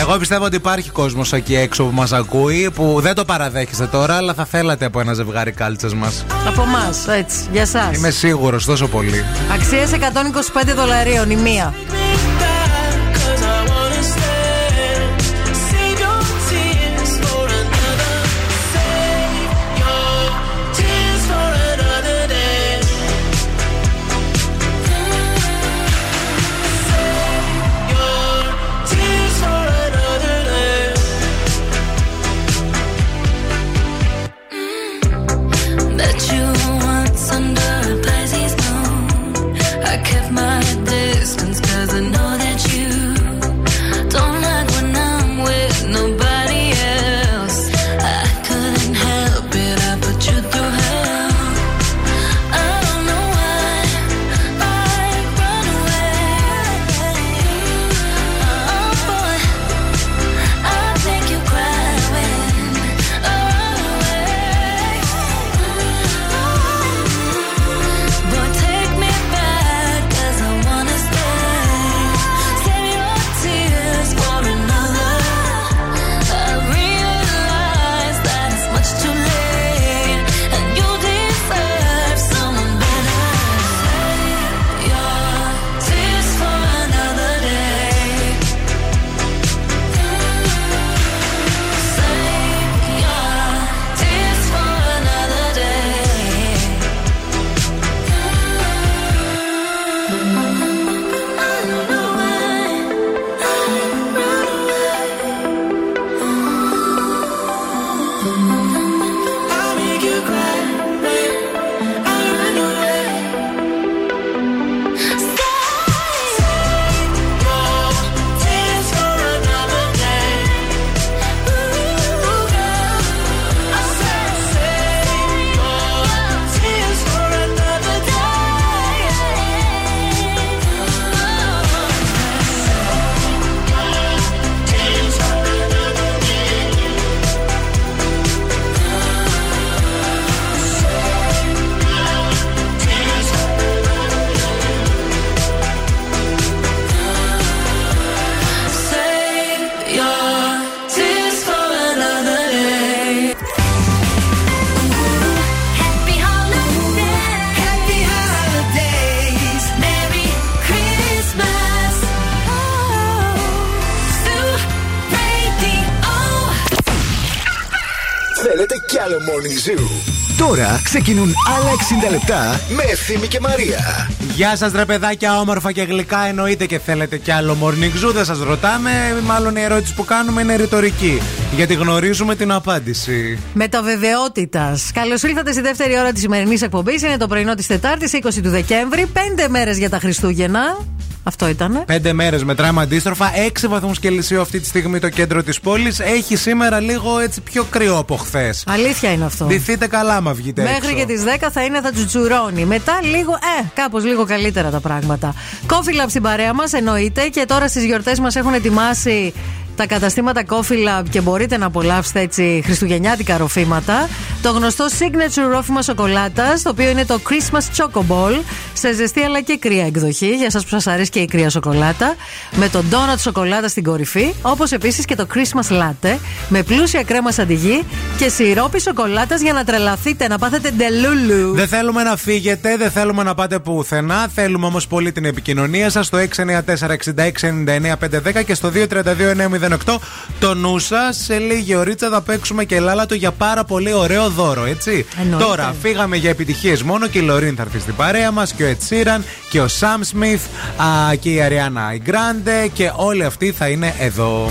Εγώ πιστεύω ότι υπάρχει κόσμος εκεί έξω που μας ακούει που δεν το παραδέχεστε τώρα, αλλά θα θέλατε από ένα ζευγάρι κάλτσε μας. Από εμάς, έτσι, για εσάς. Είμαι σίγουρος τόσο πολύ. Αξίες 125 δολαρίων η μία. Ξεκινούν άλλα 60 λεπτά με Ευθύμη και Μαρία. Γεια σας, ρε παιδάκια, όμορφα και γλυκά. Εννοείται και θέλετε κι άλλο morning zoo. Δεν σας ρωτάμε. Μάλλον η ερώτηση που κάνουμε είναι ρητορική. Γιατί γνωρίζουμε την απάντηση. Μεταβεβαιότητα. Καλώς ήλθατε στη δεύτερη ώρα της σημερινής εκπομπής. Είναι το πρωινό της Τετάρτης, 20 του Δεκέμβρη. Πέντε μέρες για τα Χριστούγεννα. Αυτό ήτανε. Πέντε μέρες μετράμε αντίστροφα. 6 βαθμούς Κελσίου αυτή τη στιγμή το κέντρο της πόλης. Έχει σήμερα λίγο έτσι πιο κρυό από χθες. Αλήθεια είναι αυτό. Ντυθείτε καλά, μα βγείτε Μέχρι έξω. και τις 10 θα είναι θα τσουτσουρώνει. Μετά λίγο, ε, κάπως λίγο καλύτερα τα πράγματα. Coffee Lab στην παρέα μας εννοείται και τώρα στις γιορτές μας έχουν ετοιμάσει τα καταστήματα Coffee Lab και μπορείτε να απολαύσετε έτσι χριστουγεννιάτικα ροφήματα. Το γνωστό signature ρόφημα σοκολάτας, το οποίο είναι το Christmas Choco Ball, σε ζεστή αλλά και κρύα εκδοχή, για εσά που σας αρέσει και η κρύα σοκολάτα, με το donut σοκολάτα στην κορυφή, όπως επίσης και το Christmas Latte, με πλούσια κρέμα σαντιγί και σιρόπι σοκολάτας για να τρελαθείτε, να πάθετε ντελούλου. Δεν θέλουμε να φύγετε, δεν θέλουμε να πάτε πουθενά. Θέλουμε όμως πολύ την επικοινωνία σας στο 694-6699-510 και στο 232-908. Το νου σας. Σε λίγη ωρίτσα θα παίξουμε και λάλατο για πάρα πολύ ωραίο δώρο, έτσι. Εννοείται. Τώρα φύγαμε για επιτυχίες μόνο και η Λωρίν θα έρθει στην παρέα μας και ο Ed Sheeran και ο Sam Smith α, και η Ariana η Grande και όλοι αυτοί θα είναι εδώ.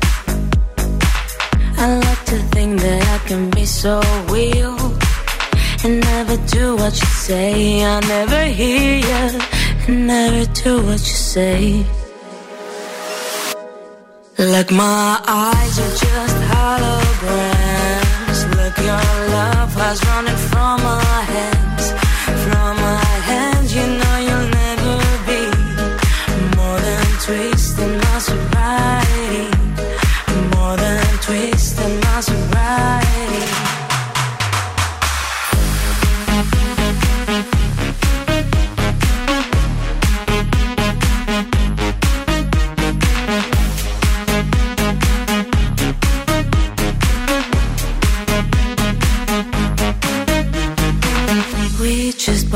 I like to think that I can be so real and never do what you say. I never hear you and never do what you say. Like my eyes are just holograms. Look, your love has running from my hands.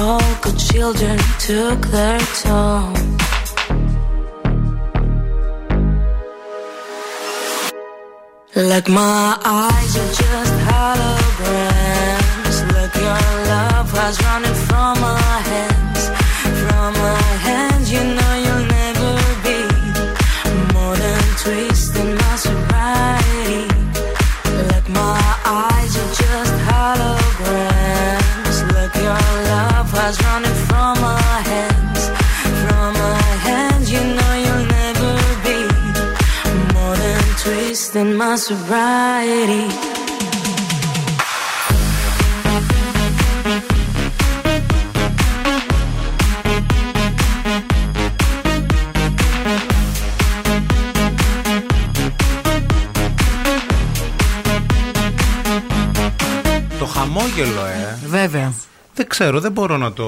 All good children took their toll. Like my eyes are just holograms. Look, your love has running sobriety. Το χαμόγελο, ε. Βέβαια. Δεν ξέρω, δεν μπορώ να το.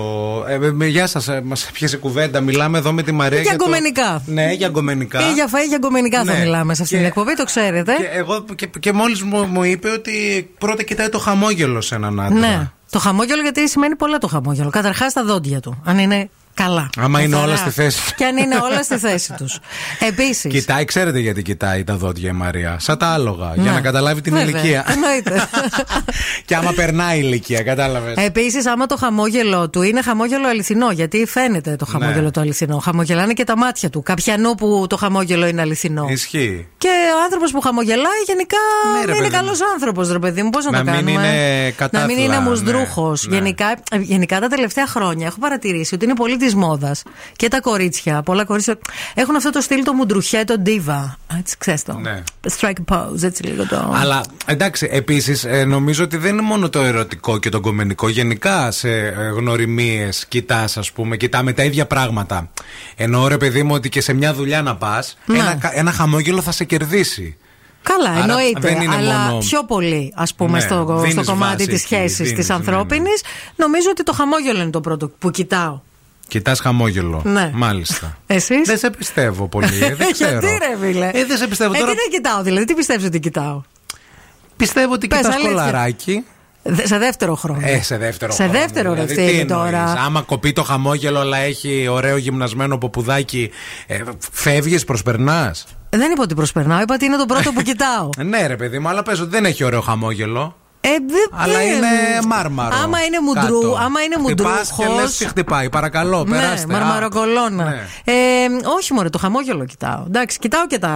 Ε, ε, γεια σας, ε, μας πιέσε κουβέντα. Μιλάμε εδώ με τη Μαρία. Για το- γκομενικά. Ναι, για γκομενικά. Ή για φαΐ για γκομενικά θα Ναι. μιλάμε σε αυτήν την Και- εκπομπή, το ξέρετε. Και, εγώ, και, και μόλις μου, μου είπε ότι πρώτα κοιτάει το χαμόγελο σε έναν άντρα. Ναι. Το χαμόγελο γιατί σημαίνει πολλά το χαμόγελο. Καταρχάς τα δόντια του. Αν είναι καλά. Άμα είναι Καθαρά. όλα στη θέση του. Και αν είναι όλα στη θέση τους. Επίσης. Κοιτάει, ξέρετε γιατί κοιτάει τα δόντια η Μαρία. Σαν τα άλογα. Για Ναι. να καταλάβει την Βέβαια, ηλικία. Εννοείται. και άμα περνάει η ηλικία, κατάλαβες. Επίσης, άμα το χαμόγελο του είναι χαμόγελο αληθινό, γιατί φαίνεται το χαμόγελο Ναι. το αληθινό. Χαμογελάνε και τα μάτια του. Καπιανού που το χαμόγελο είναι αληθινό. Ισχύει. Και ο άνθρωπος που χαμογελάει γενικά Ναι, ρε είναι παιδί καλός άνθρωπος, ρε παιδί μου. Πώς να, Να το μην κάνουμε. είναι κατάθλα, να μην είναι ναι, μουσδρούχος. ναι. Γενικά, ε, γενικά τα τελευταία χρόνια έχω παρατηρήσει ότι είναι πολύ τη μόδας. Και τα κορίτσια, πολλά κορίτσια έχουν αυτό το στυλ το μουντρουχέ, το diva. Έτσι, ξέρεις το. Ναι. Strike pose, έτσι λίγο το. Αλλά εντάξει, επίσης νομίζω ότι δεν είναι μόνο το ερωτικό και το κομμενικό. Γενικά σε γνωριμίες κοιτάς, ας πούμε, κοιτάμε τα ίδια πράγματα. Εννοώ ρε παιδί μου ότι και σε μια δουλειά να πας, Ναι. ένα, κα- ένα χαμόγελο θα σε κερδίσει. Καλά, Άρα εννοείται. δεν είναι αλλά μόνο- πιο πολύ, ας πούμε, Ναι, στο, δίνεις στο κομμάτι βάση της εκεί, σχέσης δίνεις, τη ναι, ανθρώπινης, νομίζω ότι το χαμόγελο είναι το πρώτο που κοιτάω. Κοιτάς χαμόγελο. Ναι. Μάλιστα. Εσύ. Δεν σε πιστεύω πολύ. ε, δεν ξέρω. Γιατί ρε, φίλε; Ε, δεν σε πιστεύω Ε, τώρα. τι δεν κοιτάω, δηλαδή, τι πιστεύεις ότι κοιτάω; Πιστεύω ότι Πες, κοιτάς αλήθεια. κολαράκι. Δε- Σε δεύτερο χρόνο. Ε, σε δεύτερο Σε χρόνο, δεύτερο ρε δηλαδή, ευθύνη τι εννοείς, τώρα. Άμα κοπεί το χαμόγελο, αλλά έχει ωραίο γυμνασμένο ποπουδάκι, ε, φεύγεις, προσπερνάς; Δεν είπα ότι προσπερνάω, είπα ότι είναι το πρώτο που κοιτάω. Ναι, ρε παιδί μου, αλλά πες ότι δεν έχει ωραίο χαμόγελο. Ε, δε- Αλλά ε, είναι μάρμαρο. Άμα είναι μουντρού, κάτω. άμα είναι Χτυπάς και λες μουντρούχος. τι χτυπάει, παρακαλώ, Ναι, περάστε. μαρμαροκολόνα. Α, ναι. Ε, όχι μωρέ, το χαμόγελο κοιτάω. Εντάξει, κοιτάω και τα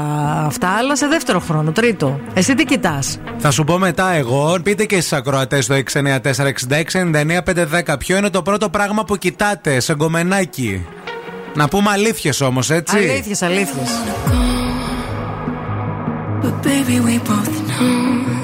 αυτά, αλλά σε δεύτερο χρόνο, τρίτο. Εσύ τι κοιτάς; Θα σου πω μετά εγώ, πείτε και στι ακροατές το 694-6699-510. Ποιο είναι το πρώτο πράγμα που κοιτάτε σε γκομενάκι; Να πούμε αλήθειες όμως, έτσι. Αλήθειες, αλήθειες. But baby, we both know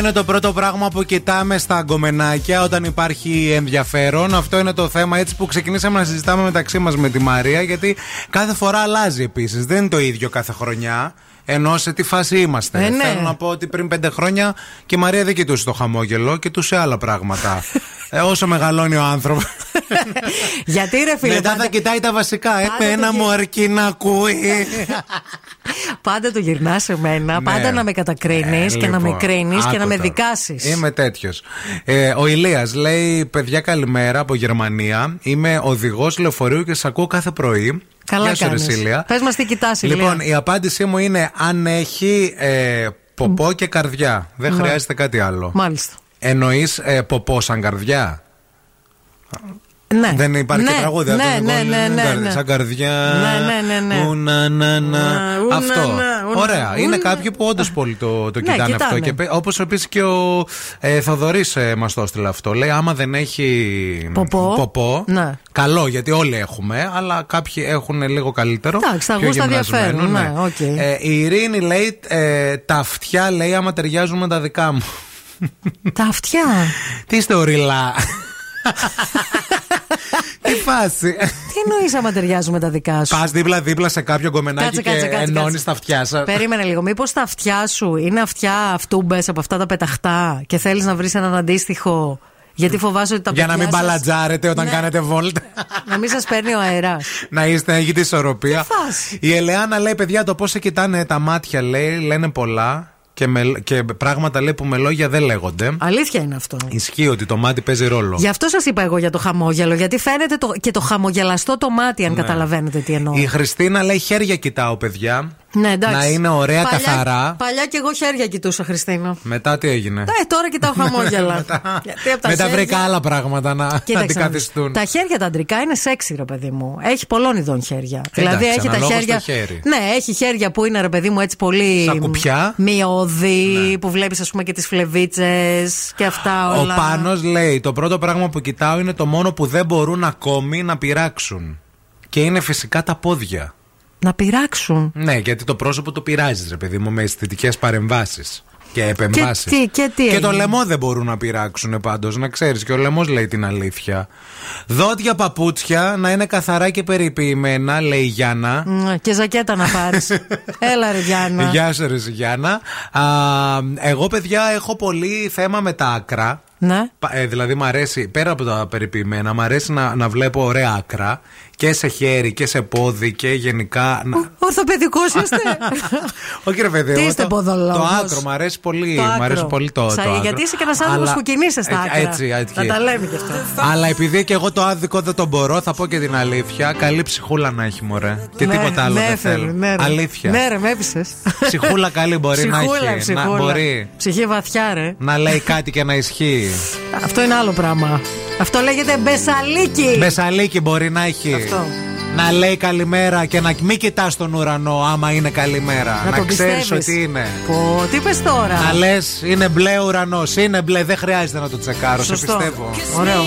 Είναι το πρώτο πράγμα που κοιτάμε στα αγκομενάκια όταν υπάρχει ενδιαφέρον. Αυτό είναι το θέμα έτσι που ξεκινήσαμε να συζητάμε μεταξύ μας με τη Μαρία. Γιατί κάθε φορά αλλάζει επίσης. Δεν είναι το ίδιο κάθε χρονιά. Ενώ σε τι φάση είμαστε. Ε, ναι. Θέλω να πω ότι πριν πέντε χρόνια και η Μαρία δεν κοιτούσε το χαμόγελο, κοιτούσε άλλα πράγματα. ε, όσο μεγαλώνει ο άνθρωπος. Γιατί ρε φίλε, Μετά πάντα, θα κοιτάει τα βασικά. πάντα Εμένα το μου γε- αρκεί να ακούει. πάντα το γυρνάς σε μένα, πάντα να με κατακρίνεις Ε, και να με λοιπόν, κρίνεις και άκου να με τώρα. δικάσεις. Είμαι τέτοιος. Ε, ο Ηλίας λέει: Παιδιά, καλημέρα από Γερμανία. Είμαι οδηγός λεωφορείου και σας ακούω κάθε πρωί. Καλά Γεια σου, ρε, κάνεις. Σίλια. Πες μας τι κοιτάς, Ηλία. Λοιπόν, η απάντησή μου είναι αν έχει ε, ποπό και καρδιά. Δεν Ναι. χρειάζεται κάτι άλλο. Μάλιστα. Εννοείς ε, ποπό σαν καρδιά; Ναι. Δεν υπάρχει ναι. και τραγούδι. Ναι, αυτό, ναι, λοιπόν, ναι, ναι, καρδιά, ναι. Σαν καρδιά. Ναι, ναι, ναι, ναι. Ου, να, να, να. ου, να, Αυτό. Να, ου, να, Ωραία. ου, Είναι να. κάποιοι που όντως πολύ το, το Ναι, κοιτάνε κοιτάνε. αυτό. Και Όπως επίσης και ο ε, Θοδωρής ε, μας το έστειλε αυτό. Λέει: Άμα δεν έχει Ποπό. Ναι. Καλό, γιατί όλοι έχουμε, αλλά κάποιοι έχουν λίγο καλύτερο. Εντάξει, τα πιο γούστα γυμνασμένο, διαφέρουν, ναι, οκ. Ε, η Ειρήνη λέει: ε, Τα αυτιά λέει άμα ταιριάζουν με τα δικά μου. Τα αυτιά. Τι είστε ΩΡΛ. Τι φάση. Τι εννοείς άμα ταιριάζουν με τα δικά σου; Πας δίπλα-δίπλα σε κάποιο γκομενάκι Κάτσε, και κάτσε, κάτσε, ενώνεις κάτσε. τα αυτιά σας. Περίμενε λίγο. Μήπως τα αυτιά σου είναι αυτιά αυτούμπε από αυτά τα πεταχτά και θέλεις να βρεις έναν αντίστοιχο; Γιατί φοβάσαι ότι τα Για να παιδιά μην σας- μπαλατζάρετε όταν Ναι. κάνετε βόλτα. Να μην σας παίρνει ο αέρας. να είστε, να έχετε ισορροπία. Τι φάση. Η Ελεάνα λέει: Παιδιά, το πώς σε κοιτάνε τα μάτια λέει, λένε πολλά και, με, και πράγματα λέει που με λόγια δεν λέγονται. Αλήθεια είναι αυτό. Ισχύει ότι το μάτι παίζει ρόλο. Γι' αυτό σας είπα εγώ για το χαμόγελο. Γιατί φαίνεται το, και το χαμογελαστό το μάτι, αν Ναι. καταλαβαίνετε τι εννοώ. Η Χριστίνα λέει: Χέρια κοιτάω, παιδιά. Ναι, εντάξει. Να είναι ωραία, παλιά, καθαρά. Παλιά και εγώ χέρια κοιτούσα, Χριστίνα. Μετά τι έγινε; Ε, τώρα κοιτάω χαμόγελα. Γιατί από τα Μετά χέρια- βρήκα άλλα πράγματα να Κοίταξε να δεις. αντικαθιστούν. Τα χέρια τα αντρικά είναι σεξι, ρε παιδί μου. Έχει πολλών ειδών χέρια. δηλαδή έχει τα αναλόγως χέρια. το χέρι. Ναι, έχει χέρια που είναι ρε παιδί μου έτσι πολύ. Σαν κουπιά. Μειώδη, που βλέπεις ας πούμε και τις φλεβίτσες και αυτά Ο όλα. Πάνος λέει: Το πρώτο πράγμα που κοιτάω είναι το μόνο που δεν μπορούν ακόμη να πειράξουν. Και είναι φυσικά τα πόδια. Να πειράξουν. Ναι, γιατί το πρόσωπο το πειράζεις, ρε παιδί μου, με αισθητικές παρεμβάσεις και επεμβάσεις. τι- και τι το έγινε; λαιμό δεν μπορούν να πειράξουν πάντως, να ξέρεις. Και ο λαιμός λέει την αλήθεια. Δόντια παπούτσια να είναι καθαρά και περιποιημένα, λέει η Γιάννα. Μ, Και ζακέτα να πάρεις. Έλα, ρε Γιάννα. Γεια σου, ρε Γιάννα. Α, εγώ, παιδιά, έχω πολύ θέμα με τα άκρα. Ναι. Πα- Ε, δηλαδή, μου αρέσει, πέρα από τα περιποιημένα, μου αρέσει να, να βλέπω ωραία άκρα και σε χέρι και σε πόδι και γενικά. Να... Ορθοπαιδικός είστε. Όχι, ρε παιδί, Τι εγώ είστε, το, ποδολόγος; το άκρο μου αρέσει πολύ. Το Μου άκρο. αρέσει πολύ το, το Σα- άκρο. Γιατί είσαι και ένας άνθρωπος Αλλά- που κινείσαι στα Ε, άκρα. Έτσι, έτσι. Να τα λέμε κι αυτό. Αλλά επειδή και εγώ το άδικο δεν τον μπορώ, θα πω και την αλήθεια. Καλή ψυχούλα να έχει, μωρέ. Και Ναι, τίποτα άλλο ναι, δεν φίλε, θέλω. ναι, ρε. Αλήθεια. Ναι, ρε, με έπεισες. Ψυχούλα καλή μπορεί να Ψυχούλα, έχει. Να, ψυχούλα. μπορεί Ψυχή βαθιά, ρε. να λέει κάτι και να ισχύει. Αυτό είναι άλλο πράγμα. Αυτό λέγεται μπεσαλίκι. Μπεσαλίκι μπορεί να έχει. Αυτό. Να λέει καλημέρα και να μην κοιτάς τον ουρανό άμα είναι καλημέρα. Να Να, τον ξέρεις πιστεύεις. ότι είναι. Πω, τι πες τώρα; Να λες είναι μπλε ουρανός. Είναι μπλε, δεν χρειάζεται να το τσεκάρω. Σε Σωστό. πιστεύω. Ωραίο.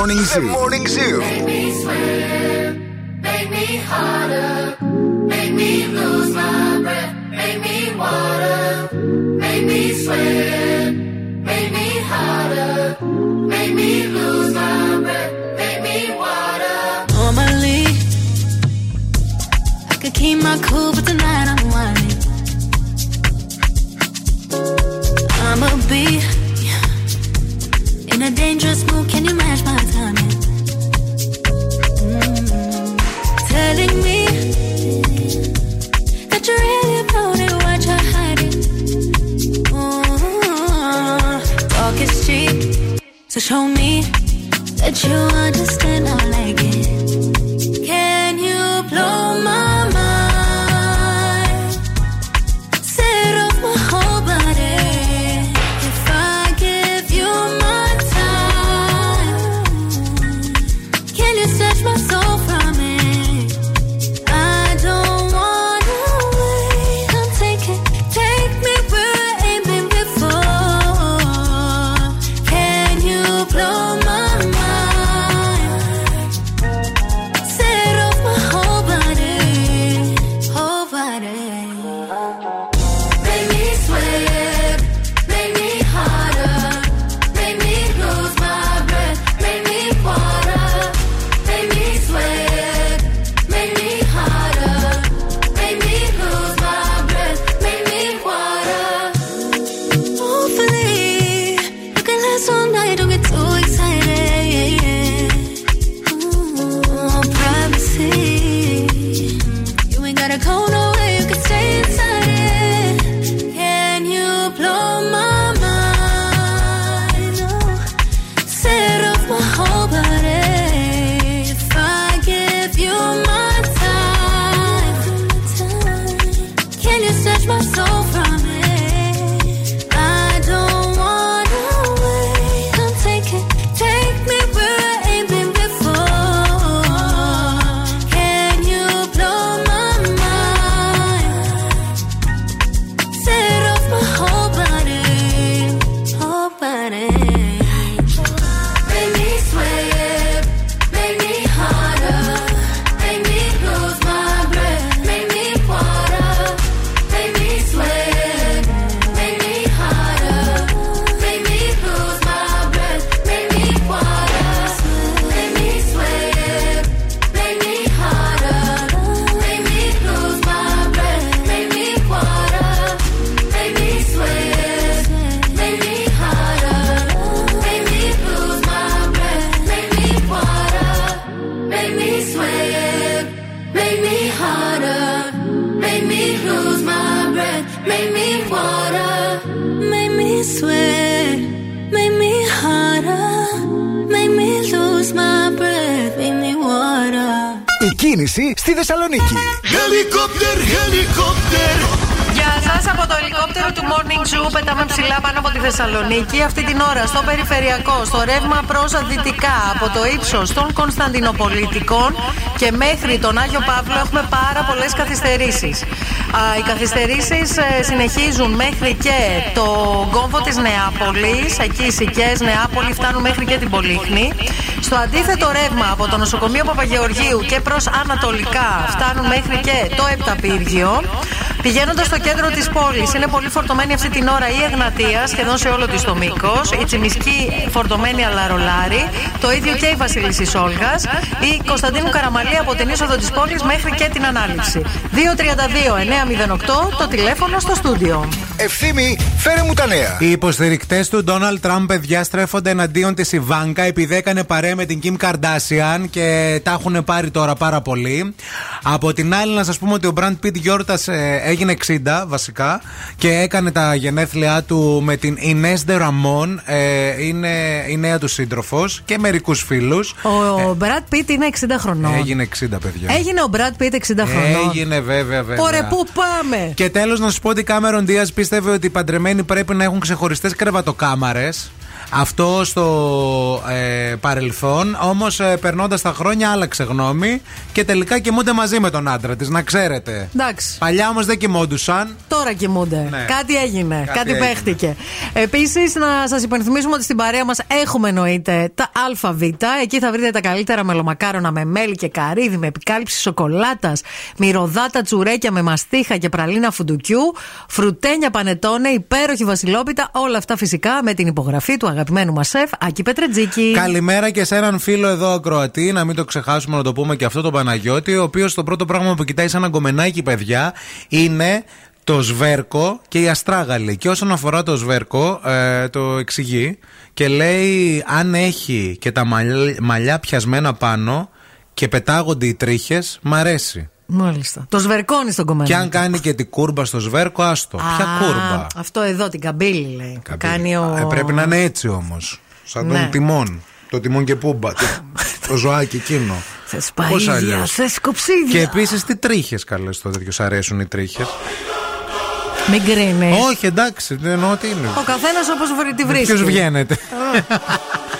Morning Zoo. Στο ρεύμα προς δυτικά, από το ύψος των Κωνσταντινοπολίτικων και μέχρι τον Άγιο Παύλο έχουμε πάρα πολλές καθυστερήσεις. Οι καθυστερήσεις συνεχίζουν μέχρι και το κόμβο της Νεάπολης. Εκεί οι Σικές, Νεάπολη φτάνουν μέχρι και την Πολύχνη. Στο αντίθετο ρεύμα από το νοσοκομείο Παπαγεωργίου και προς Ανατολικά φτάνουν μέχρι και το Επταπύργιο. Πηγαίνοντας στο κέντρο της πόλης, είναι πολύ φορτωμένη αυτή την ώρα η Εγνατία, σχεδόν σε όλο της το μήκος. Η Τσιμισκή φορτωμένη αλλά ρολάρι. Το ίδιο και η Βασιλίση Όλγας. Η Κωνσταντίνου Καραμαλή από την είσοδο της πόλης μέχρι και την ανάληψη. 232-908 το τηλέφωνο στο στούντιο. Ευθύμη, φέρε μου τα νέα. Οι υποστηρικτές του Ντόναλτ Τραμπ, παιδιά, στρέφονται εναντίον της Ιβάνκα επειδή έκανε παρέα με την Κιμ Καρντάσιαν και τα έχουν πάρει τώρα πάρα πολύ. Από την άλλη, να σας πούμε ότι ο Μπραντ Πιτ γιόρτασε, έγινε 60 βασικά και έκανε τα γενέθλιά του με την Ινές Ραμόν. Ε, είναι η νέα του σύντροφος και μερικούς φίλους. Ο Μπρατ Πιτ είναι 60 χρονών. Έγινε 60, παιδιά. Έγινε ο Μπρατ Πιτ 60 χρονών. Έγινε, βέβαια, βέβαια. Ωραία, πού πάμε; Και τέλος, να σου πω ότι η Κάμερον Δία πίστευε ότι οι παντρεμένοι πρέπει να έχουν ξεχωριστές κρεβατοκάμαρες. Αυτό στο ε, παρελθόν, όμως ε, περνώντας τα χρόνια άλλαξε γνώμη και τελικά κοιμούνται μαζί με τον άντρα της, να ξέρετε. Εντάξει. Παλιά όμως δεν κοιμόντουσαν. Τώρα κοιμούνται. Ναι. Κάτι έγινε. Κάτι, Κάτι έγινε. παίχτηκε. Επίσης, να σας υπενθυμίσουμε ότι στην παρέα μας έχουμε εννοείται τα ΑΒ. Εκεί θα βρείτε τα καλύτερα μελομακάρονα με μέλι και καρύδι, με επικάλυψη σοκολάτας, μυρωδάτα τσουρέκια με μαστίχα και πραλίνα φουντουκιού, φρουτένια πανετόνε, υπέροχη βασιλόπιτα. Όλα αυτά φυσικά με την υπογραφή του αγαπημένου μας σεφ Άκη Πετρετζίκη. Καλημέρα και σε έναν φίλο εδώ ακροατή, να μην το ξεχάσουμε να το πούμε και αυτό τον Παναγιώτη, ο οποίος το πρώτο πράγμα που κοιτάει σαν ένα γκομενάκι, παιδιά, είναι το σβέρκο και η αστράγαλη. Και όσον αφορά το σβέρκο, ε, το εξηγεί και λέει αν έχει και τα μαλλιά, μαλλιά πιασμένα πάνω και πετάγονται οι τρίχες, μ' αρέσει. Μάλιστα. Το σβερκώνεις στον κομμένο. Και αν κάνει και την κούρμπα στο σβέρκο, άστο. Ποια κούρμπα; Αυτό εδώ, την καμπύλη λέει. που Κάνει ο... Ε, πρέπει να είναι έτσι όμως. Σαν Ναι. τον τιμόν. Το τιμόν και πούμπα. το, το ζωάκι εκείνο. Θες Πώς παΐδια, αλλιώς; θες κοψίδια. Και επίσης τι τρίχες καλές στο τέτοιο. Σ' αρέσουν οι τρίχες; Μην κρίνεις. Όχι, εντάξει, δεν εννοώ τι είναι. Ο καθένας όπως τη βρίσκει. Ποιος βγαίνετε.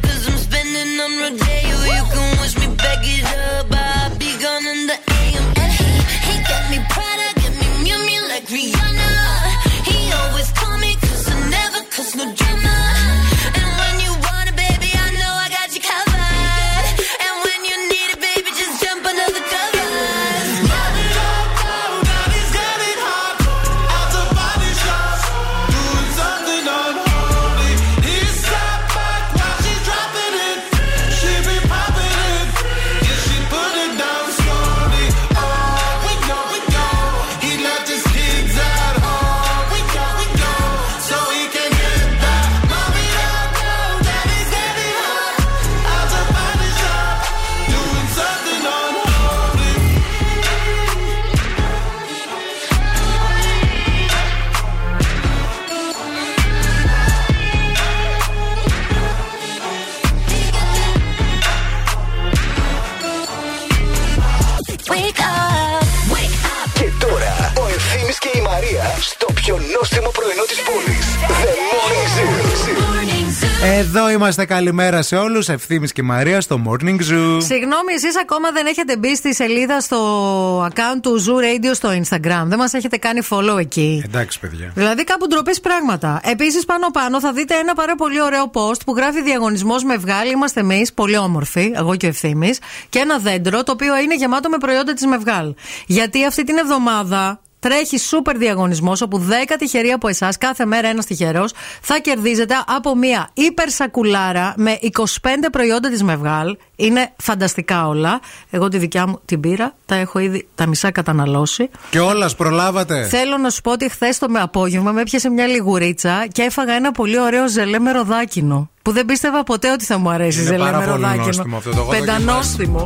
Εδώ είμαστε καλημέρα σε όλους. Ευθύμης και Μαρία στο Morning Zoo. Συγγνώμη, εσείς ακόμα δεν έχετε μπει στη σελίδα στο account του Zoo Radio στο Instagram. Δεν μας έχετε κάνει follow εκεί. Εντάξει, παιδιά. Δηλαδή κάπου ντροπής πράγματα. Επίσης, πάνω-πάνω θα δείτε ένα πάρα πολύ ωραίο post που γράφει διαγωνισμός με βγάλει. Είμαστε εμείς, πολύ όμορφοι, εγώ και ο ευθύνη, και ένα δέντρο το οποίο είναι γεμάτο με προϊόντα της Μευγάλ. Γιατί αυτή την εβδομάδα Τρέχει σούπερ διαγωνισμός όπου 10 τυχεροί από εσάς, κάθε μέρα ένας τυχερός, θα κερδίζετε από μία υπερσακουλάρα με 25 προϊόντα της Μευγάλ. Είναι φανταστικά όλα. Εγώ τη δικιά μου την πήρα, τα έχω ήδη τα μισά καταναλώσει. Και όλας προλάβατε. Θέλω να σου πω ότι χθες το με απόγευμα με έπιασε μια λιγουρίτσα και έφαγα ένα πολύ ωραίο ζελέ με ροδάκινο. Που δεν πίστευα ποτέ ότι θα μου αρέσει Είναι ζελέ πάρα με πολύ ροδάκινο. νόστιμο αυτό, το έχω Πεντανόστιμο.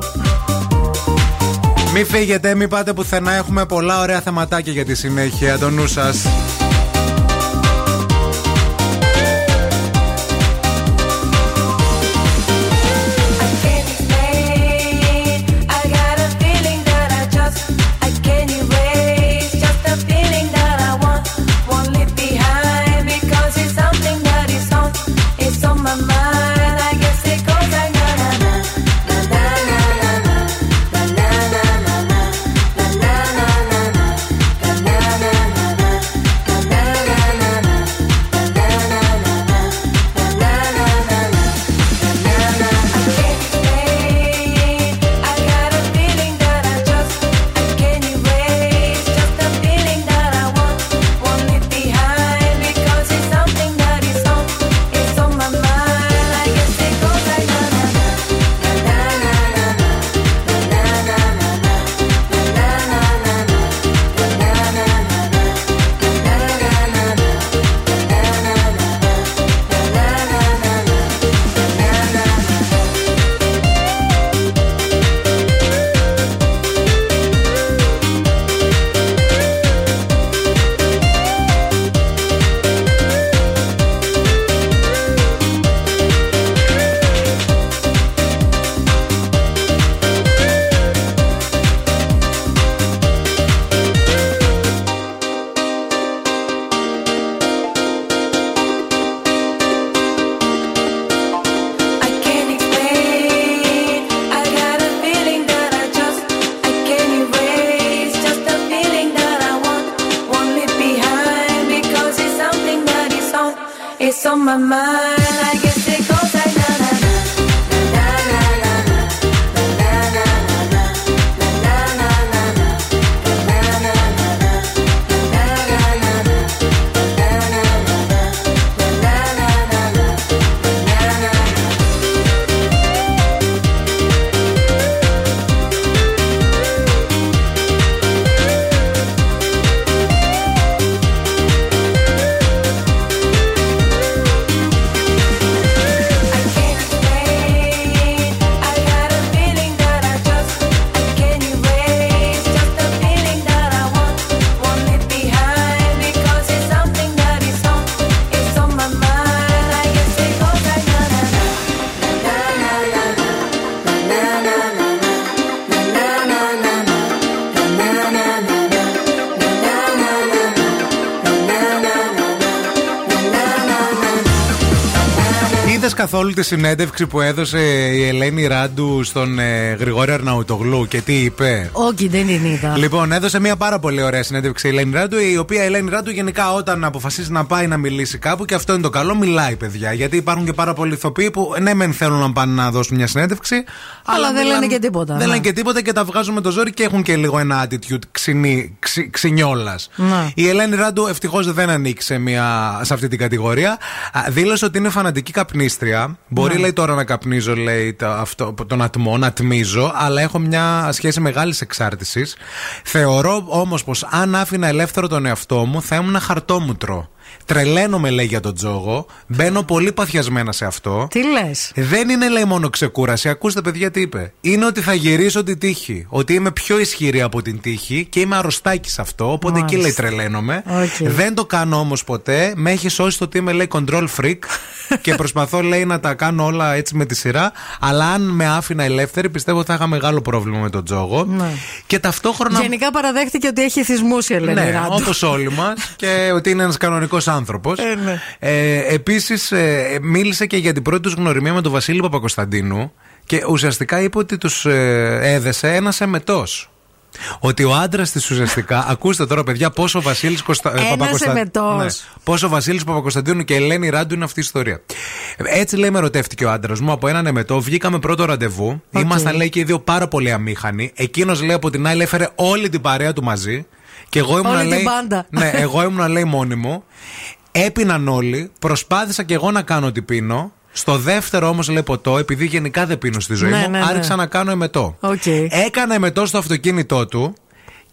Μην φύγετε, μην πάτε πουθενά. Έχουμε πολλά ωραία θεματάκια για τη συνέχεια. Το νου σας. Τη συνέντευξη που έδωσε η Ελένη Ράντου στον ε, Γρηγόρη Αρναουτογλου και τι είπε; Όχι, δεν την είδα. Λοιπόν, έδωσε μια πάρα πολύ ωραία συνέντευξη η Ελένη Ράντου, η οποία η Ελένη Ράντου γενικά όταν αποφασίζει να πάει να μιλήσει κάπου, και αυτό είναι το καλό, μιλάει, παιδιά. Γιατί υπάρχουν και πάρα πολλοί ηθοποιοί που ναι, μεν θέλουν να πάνε να δώσουν μια συνέντευξη, Αλλά δεν μιλάνε- λένε και τίποτα, Δεν ναι. λένε και τίποτα και τα βγάζουν με το ζόρι και έχουν και λίγο ένα attitude ξυνή, ξυ, ξυνιόλας. Ναι. Η Ελένη Ράντου ευτυχώς δεν ανήκει σε, μια, σε αυτή την κατηγορία. Α, Δήλωσε ότι είναι φανατική καπνίστρια. Μπορεί, Ναι. λέει, τώρα να καπνίζω, λέει, το, αυτό, τον ατμό, να ατμίζω, αλλά έχω μια σχέση μεγάλης εξάρτησης. Θεωρώ όμως πως αν άφηνα ελεύθερο τον εαυτό μου, θα ήμουν χαρτόμουτρο. Τρελαίνομαι, λέει, για τον τζόγο. Μπαίνω πολύ παθιασμένα σε αυτό. Τι λες; Δεν είναι, λέει, μόνο ξεκούραση. Ακούστε, παιδιά, τι είπε. Είναι ότι θα γυρίσω την τύχη. Ότι είμαι πιο ισχυρή από την τύχη και είμαι αρρωστάκι σε αυτό. Οπότε εκεί, λέει, Μάλιστα. τρελαίνομαι. Οκ. Δεν το κάνω όμως ποτέ. Με έχει σώσει το ότι είμαι, λέει, control freak και προσπαθώ, λέει, να τα κάνω όλα έτσι με τη σειρά. Αλλά αν με άφηνα ελεύθερη, πιστεύω θα είχα μεγάλο πρόβλημα με τον τζόγο. Ναι. Και ταυτόχρονα. Γενικά παραδέχτηκε ότι έχει θυσμούς η Ελένη Ναι, Ράντου. όπως όλοι μας και ότι είναι ένας κανονικός άνθρωπος. Ε, ναι. Ε, Επίσης, μίλησε και για την πρώτη τους γνωριμία με τον Βασίλη Παπακοσταντίνου και ουσιαστικά είπε ότι τους έδεσε ένα εμετό. Ότι ο άντρας της ουσιαστικά. ακούστε τώρα, παιδιά, πόσο ο Βασίλης Κωστα... ε, Ένας Παπακοστα- εμετός. Ναι. Πόσο ο Βασίλης Παπακωνσταντίνου και η Ελένη Ράντου είναι αυτή η ιστορία. Έτσι λέει, με ερωτεύτηκε ο άντρας μου από έναν εμετό. Βγήκαμε πρώτο ραντεβού. Οκ. Ήμασταν, λέει, και οι δύο πάρα πολύ αμήχανοι. Εκείνος, λέει, από την άλλη έφερε όλη την παρέα του μαζί. Και εγώ ήμουν, Όλη την λέει. μπάντα. Ναι, εγώ ήμουν, λέει, μόνη μου. Έπιναν όλοι. Προσπάθησα και εγώ να κάνω ότι πίνω. Στο δεύτερο όμως λέει ποτό, επειδή γενικά δεν πίνω στη ζωή Ναι, μου, ναι, ναι. άρχισα να κάνω εμετό. Οκ. Έκανα εμετό στο αυτοκίνητό του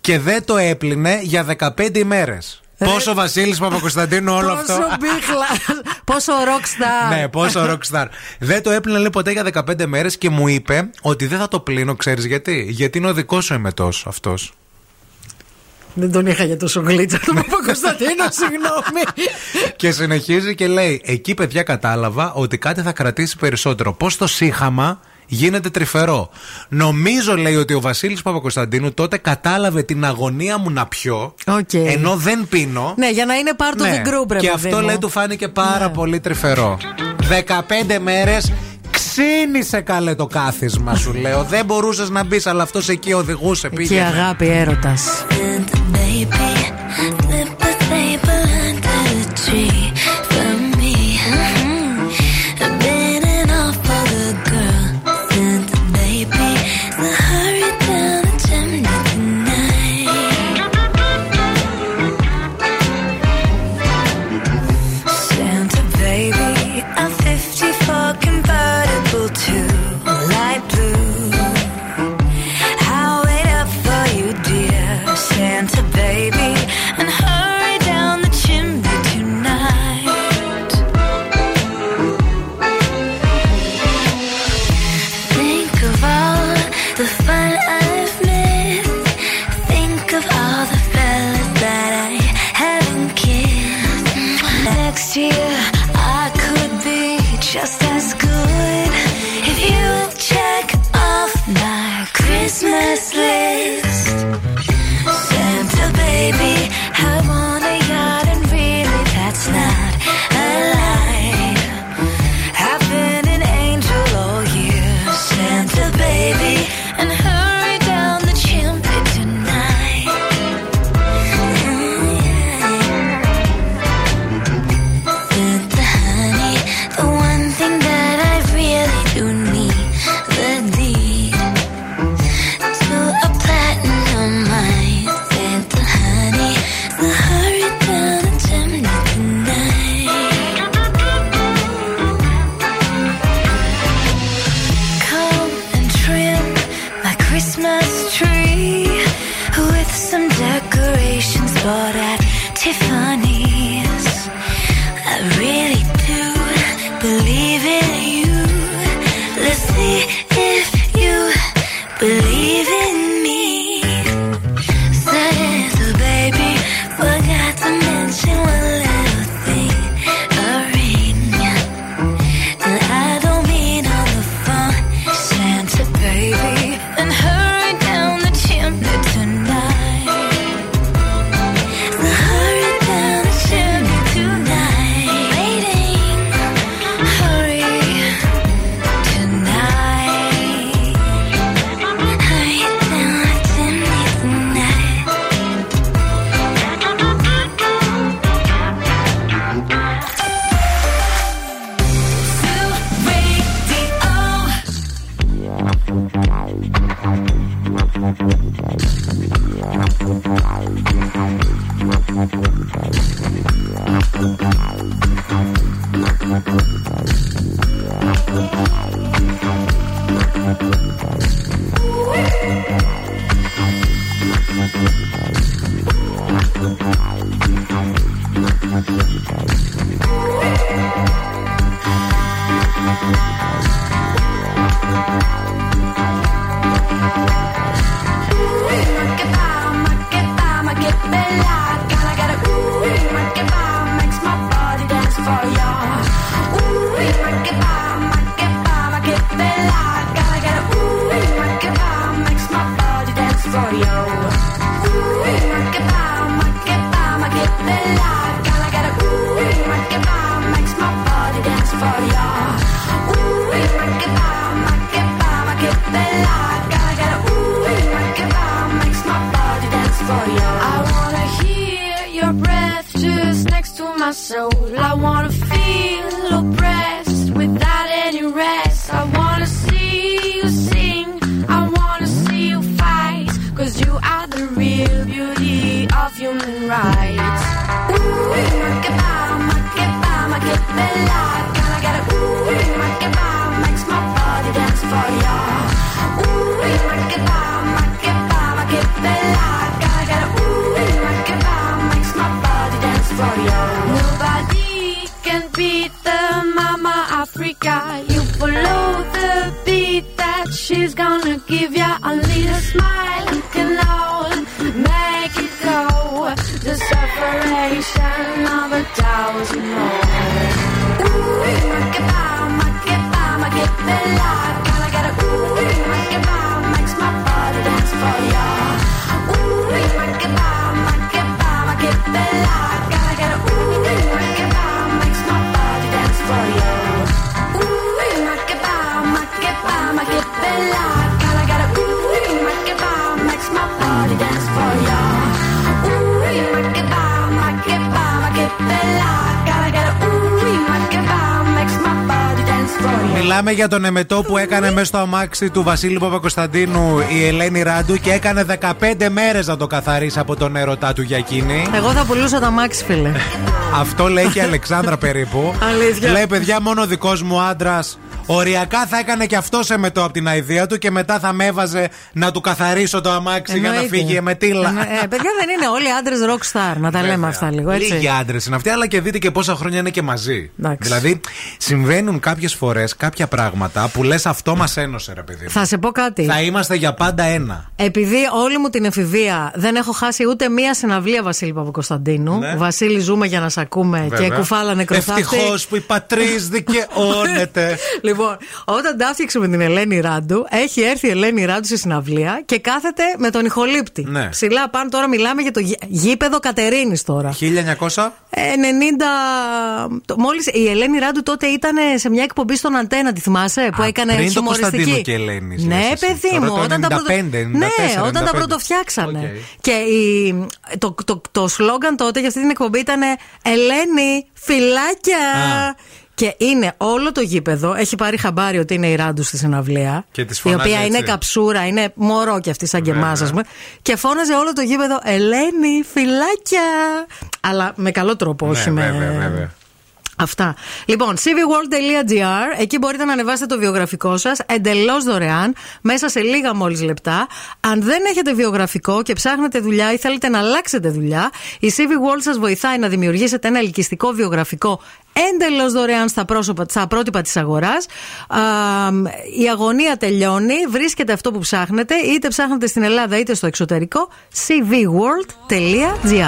και δεν το έπλυνε για 15 ημέρες. Πόσο Βασίλης Παπακοσταντίνου όλο αυτό. Πόσο μπίχλα. Πόσο rockstar. ναι, πόσο rockstar. δεν το έπλυνε λέει ποτέ για 15 μέρες και μου είπε ότι δεν θα το πλύνω, ξέρεις γιατί. Γιατί είναι ο δικός σου εμετός αυτός. Δεν τον είχα για τόσο γλίτσα τον Παπακοσταντίνο, συγγνώμη. και συνεχίζει και λέει: Εκεί, παιδιά, κατάλαβα ότι κάτι θα κρατήσει περισσότερο. Πώς το σύγχαμα γίνεται τρυφερό. Νομίζω, λέει, ότι ο Βασίλης Παπακωνσταντίνου τότε κατάλαβε την αγωνία μου να πιω. Οκ. Ενώ δεν πίνω. Ναι, για να είναι part of Ναι. the group, ρε Και παιδί αυτό μου. λέει του φάνηκε πάρα πολύ τρυφερό. 15 μέρες ξίνισε καλέ το κάθισμα σου, λέω. Δεν μπορούσες να μπεις, αλλά αυτός εκεί οδηγούσε. Εκεί Πήγαινε. αγάπη, έρωτας. Santa Μιλάμε για τον εμετό που έκανε μέσα στο αμάξι του Βασίλη Παπακοσταντίνου η Ελένη Ράντου και έκανε 15 μέρες να το καθαρίσει από τον έρωτά του για εκείνη. Εγώ θα πουλούσα τα μάξι, φίλε. Αυτό λέει και η Αλεξάνδρα περίπου. Αλήθεια. Λέει, παιδιά, μόνο δικός μου άντρας. Οριακά θα έκανε και αυτό σε μετό από την αηδία του και μετά θα με έβαζε να του καθαρίσω το αμάξι για να Εννοείται. φύγει η εμετήλα. Εννο- ε, παιδιά δεν είναι όλοι άντρες rockstar, να τα λέμε αυτά λίγο έτσι. Λίγοι άντρες είναι αυτοί, αλλά και δείτε και πόσα χρόνια είναι και μαζί. Δηλαδή, συμβαίνουν κάποιες φορές κάποια πράγματα που λες αυτό μας ένωσε, ρε παιδί. μου. Θα σε πω κάτι. Θα είμαστε για πάντα ένα. Επειδή όλη μου την εφηβεία δεν έχω χάσει ούτε μία συναυλία Βασίλη Παπακοσταντίνου. Ναι. Βασίλη, ζούμε για να σε ακούμε και κουφάλα νεκροθάφτη. Ευτυχώς που η πατρί δικαιώνεται. Λοιπόν, όταν τα έφτιαξε με την Ελένη Ράντου, έχει έρθει η Ελένη Ράντου σε συναυλία και κάθεται με τον ηχολήπτη. Ναι. Ψηλά πάνω τώρα μιλάμε για το γη- γήπεδο Κατερίνης τώρα. 1900. Ε, 90. το- Μόλις η Ελένη Ράντου τότε ήταν σε μια εκπομπή στον Αντένα, τη θυμάσαι, που έκανε πριν το χιουμοριστική. Κωνσταντίνου και Ελένης, Ναι, λες εσύ. παιδί Τώρα μου, το όταν τα 95, πρώτο... 94, Ναι, όταν τα 95. πρωτοφτιάξανε. Οκ. Και η... το, το, το σλόγκαν τότε για αυτή την εκπομπή ήταν Ελένη, φιλάκια. Α. Και είναι όλο το γήπεδο, έχει πάρει χαμπάρι ότι είναι η Ράντου στη συναυλία. Και της η φωνάζει οποία είναι έτσι. καψούρα, είναι μωρό κι αυτή σαν και Βέβαια. εμάς, ας πούμε. Και φώναζε όλο το γήπεδο Ελένη, φυλάκια. Αλλά με καλό τρόπο, όχι Ναι, με. βέβαια, βέβαια. Αυτά. Λοιπόν, cvworld.gr, εκεί μπορείτε να ανεβάσετε το βιογραφικό σας εντελώς δωρεάν, μέσα σε λίγα μόλις λεπτά. Αν δεν έχετε βιογραφικό και ψάχνετε δουλειά ή θέλετε να αλλάξετε δουλειά, η CV World σας βοηθάει να δημιουργήσετε ένα ελκυστικό βιογραφικό εντελώ δωρεάν στα, πρόσωπα, στα πρότυπα της αγοράς. Η αγωνία τελειώνει, βρίσκετε αυτό που ψάχνετε, είτε ψάχνετε στην Ελλάδα είτε στο εξωτερικό. cvworld.gr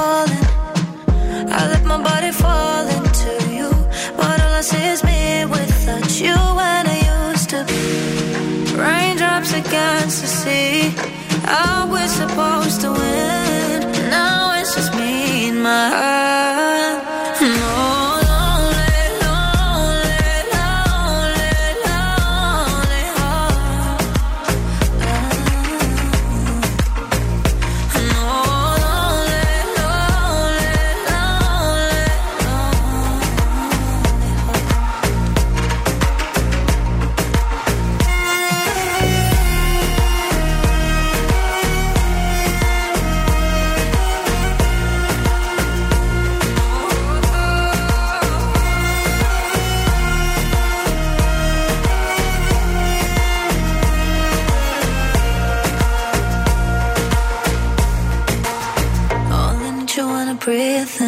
calling I let my body fall into you But all I see is me without you when I used to be. Raindrops against the sea. Are we supposed to win? Now it's just me and my heart. Breathe.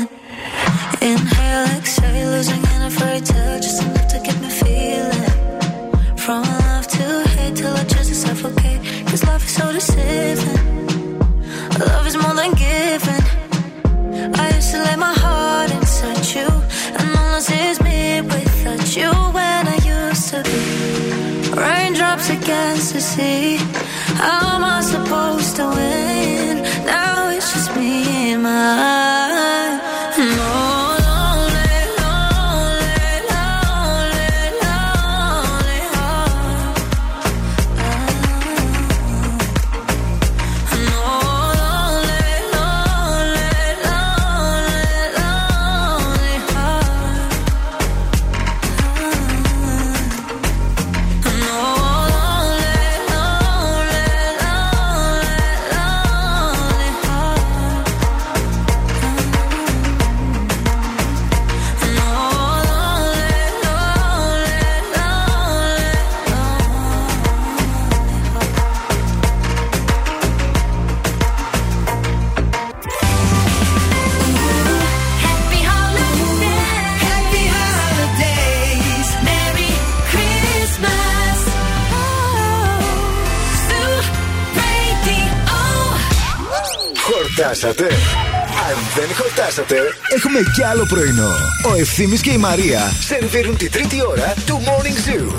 Inhale, exhale, losing in a fairy tale, just enough to get me feeling. From love to hate till I just suffocate. Cause love is so deceiving. Love is more than giving. I used to lay my heart inside you, and all see is me without you when I used to be. Raindrops against the sea. How am I supposed to win? my Χορτάσατε. Αν δεν χορτάσατε, έχουμε κι άλλο πρωινό. Ο Ευθύμης και η Μαρία σερβίρουν τη τρίτη ώρα του Morning Zoo.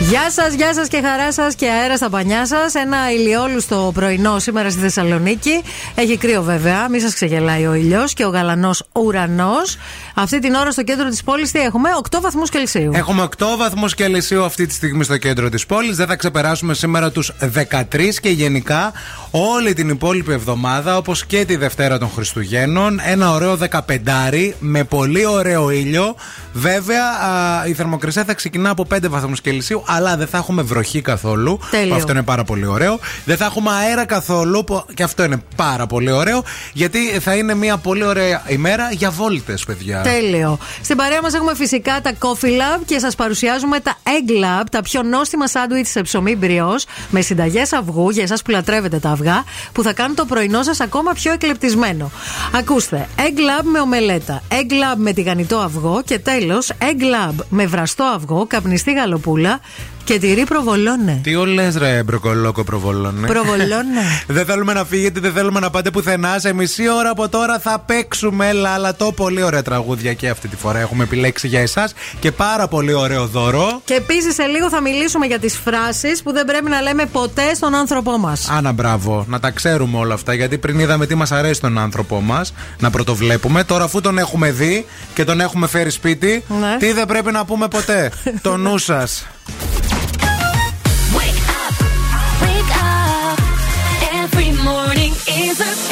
Γεια σας, γεια σας και χαρά σας και αέρα στα πανιά σας. Ένα ηλιόλουστο πρωινό σήμερα στη Θεσσαλονίκη. Έχει κρύο βέβαια, μην σας ξεγελάει ο ήλιος και ο γαλανός ουρανός. Αυτή την ώρα στο κέντρο της πόλης τι έχουμε, 8 βαθμούς Κελσίου. Έχουμε 8 βαθμούς Κελσίου αυτή τη στιγμή στο κέντρο της πόλης. Δεν θα ξεπεράσουμε σήμερα τους 13 και γενικά όλη την υπόλοιπη εβδομάδα, όπως και τη Δευτέρα των Χριστουγέννων, ένα ωραίο 15 με πολύ ωραίο ήλιο. Βέβαια, α, η θερμοκρασία θα ξεκινά από 5 βαθμούς Κελσίου, αλλά δεν θα έχουμε βροχή καθόλου. Τέλειο. Που αυτό είναι πάρα πολύ ωραίο. Δεν θα έχουμε αέρα καθόλου, που και αυτό είναι πάρα πολύ ωραίο. Γιατί θα είναι μια πολύ ωραία ημέρα για βόλτες, παιδιά. Τέλειο. Στην παρέα μας έχουμε φυσικά τα Coffee Lab και σας παρουσιάζουμε τα Egg Lab, τα πιο νόστιμα σάντουιτς σε ψωμί μπριός με συνταγές αυγού για εσάς που λατρεύετε τα αυγά, που θα κάνουν το πρωινό σας ακόμα πιο εκλεπτισμένο. Ακούστε, Egg Lab με ομελέτα, Egg Lab με τηγανιτό αυγό και τέλος Egg Lab με βραστό αυγό, καπνιστή γαλοπούλα και τυρί προβολώνε. Τι όλες ρε μπροκολόκο προβολώνε. Προβολώνε. δεν θέλουμε να φύγετε, δεν θέλουμε να πάτε πουθενά. Σε μισή ώρα από τώρα θα παίξουμε λαλατό. Πολύ ωραία τραγούδια και αυτή τη φορά έχουμε επιλέξει για εσάς και πάρα πολύ ωραίο δώρο. Και επίσης σε λίγο θα μιλήσουμε για τις φράσεις που δεν πρέπει να λέμε ποτέ στον άνθρωπό μας. Άνα, μπράβο, να τα ξέρουμε όλα αυτά. Γιατί πριν είδαμε τι μας αρέσει τον άνθρωπό μας, να πρωτοβλέπουμε. Τώρα, αφού τον έχουμε δει και τον έχουμε φέρει σπίτι, Ναι. τι δεν πρέπει να πούμε ποτέ; το νου σας. Jesus.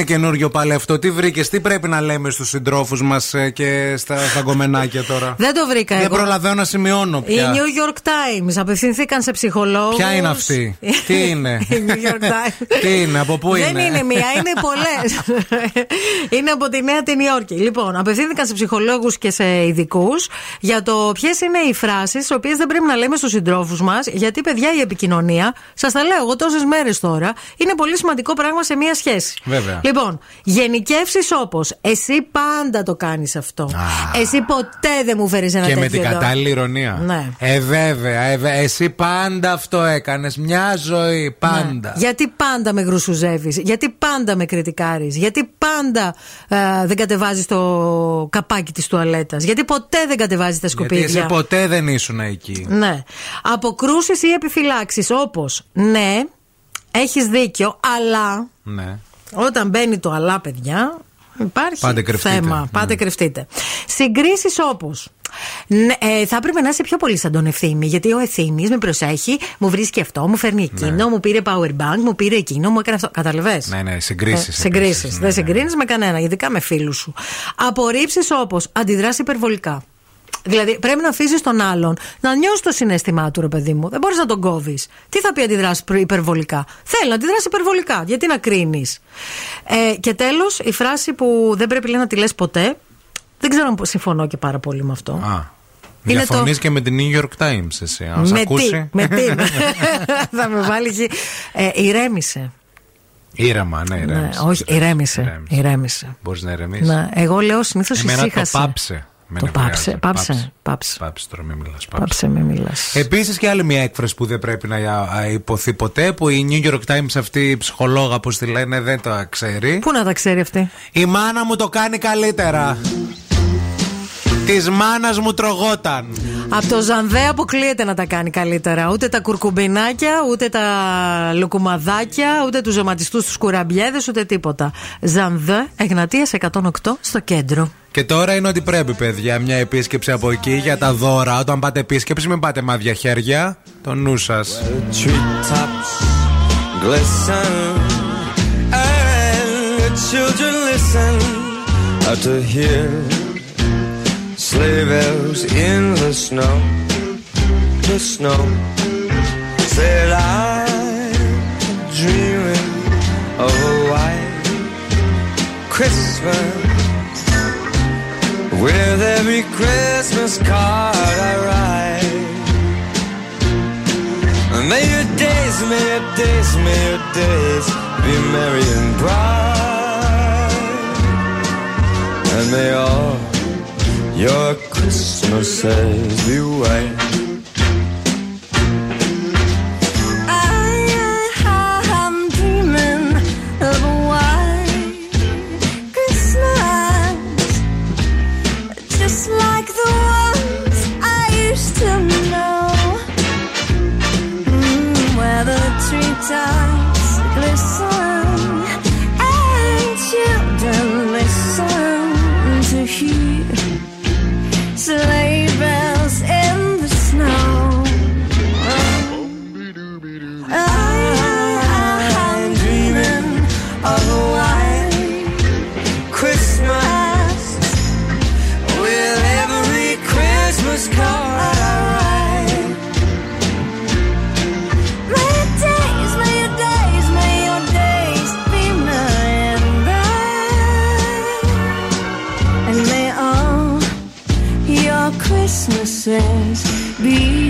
Είναι καινούριο πάλι αυτό, τι βρήκες, τι πρέπει να λέμε στους συντρόφους μας και στα, στα γκομενάκια τώρα; Δεν το βρήκα Δεν εγώ. προλαβαίνω να σημειώνω Οι πια. New York Times απευθυνθήκαν σε ψυχολόγους. Ποια είναι αυτή, τι είναι, Η New York Times. τι είναι, από πού Δεν είναι; είναι μία, είναι πολλές. είναι από τη Νέα την Υόρκη. Λοιπόν, απευθύνθηκαν σε ψυχολόγους και σε ειδικούς για το ποιες είναι οι φράσεις, τις οποίες δεν πρέπει να λέμε στους συντρόφους μας, γιατί παιδιά η επικοινωνία, σας τα λέω εγώ τόσες μέρες τώρα, είναι πολύ σημαντικό πράγμα σε μία σχέση. Βέβαια. Λοιπόν, γενικεύσεις όπως εσύ πάντα το κάνεις αυτό. Εσύ ποτέ δεν μου φέρεις ένα Και τέτοιο με την εδώ. κατάλληλη ηρωνία. Ναι. Ε, βέβαια, ε, βε- εσύ πάντα αυτό έκανες. Μια ζωή, πάντα. Ναι. Γιατί πάντα με γρουσουζεύεις, γιατί πάντα με κριτικάρεις, γιατί πάντα ε, δεν κατεβάζεις το καπάκι της τουαλέτας, γιατί ποτέ δεν κατεβάζεις τα Γιατί σκουπίδια. εσύ ποτέ δεν ήσουν εκεί. Ναι. Αποκρούσεις ή επιφυλάξεις όπως ναι, έχεις δίκιο, αλλά Ναι. Όταν μπαίνει το αλλά, παιδιά, υπάρχει Πάτε κρυφτείτε. θέμα. Ναι. Πάτε κρυφτείτε. Συγκρίσεις όπω. Ναι, ε, θα έπρεπε να είσαι πιο πολύ σαν τον ευθύμη. Γιατί ο ευθύμης με προσέχει, μου βρίσκει αυτό, μου φέρνει εκείνο, μου πήρε power bank, μου πήρε εκείνο, μου έκανε αυτό. Καταλαβέ. Ναι, ναι, συγκρίσεις. Συγκρίσεις. Δεν συγκρίνεις με κανένα, ειδικά με φίλους σου. Απορρίψεις όπω αντιδράσει υπερβολικά. Δηλαδή πρέπει να αφήσεις τον άλλον να νιώσει το συνέστημά του, ρε παιδί μου. Δεν μπορείς να τον κόβεις. Τι θα πει αντιδράσει υπερβολικά; Θέλει να αντιδράσει υπερβολικά. Γιατί να κρίνεις. Ε, και τέλος, η φράση που δεν πρέπει λέει, να τη λες ποτέ. Δεν ξέρω αν συμφωνώ και πάρα πολύ με αυτό. Α. Είναι Διαφωνείς το- και με την New York Times εσύ. Αν σε με ακούσει. τι, με τι. θα με βάλεις εκεί. Ε, ηρέμησε. Ήρεμα, ναι, Ναι, ηρέμησε. όχι, ηρέμησε. ηρέμησε. Μπορείς να ηρεμήσει. Ναι, εγώ λέω συνήθως Εμένα το ησύχασε. πάψε. Με Το νευριάζει. πάψε, πάψε, πάψε. Πάψε τώρα, μην μιλάς. Πάψε, μην μιλάς. Επίσης και άλλη μια έκφραση που δεν πρέπει να α, υποθεί ποτέ, που η New York Times αυτή η ψυχολόγα, όπω τη λένε, δεν το ξέρει. Πού να τα ξέρει αυτή; Η μάνα μου το κάνει καλύτερα. Της μάνας μου τρογόταν. Από το Ζανδέ αποκλείεται να τα κάνει καλύτερα. Ούτε τα κουρκουμπινάκια, ούτε τα λουκουμαδάκια, ούτε τους ζεματιστού τους κουραμπιέδες, ούτε τίποτα. Ζανδέ, Εγνατίας 108 στο κέντρο. Και τώρα είναι ότι πρέπει, παιδιά, μια επίσκεψη από εκεί για τα δώρα. Όταν πάτε επίσκεψη, μην πάτε με άδεια χέρια. Το νου σας. treetops sleigh bells in the snow, the snow. Said I'm dreaming of a white Christmas. With every Christmas card I write, may your days, may your days, may your days be merry and bright, and may all your Christmas says be white. says, Be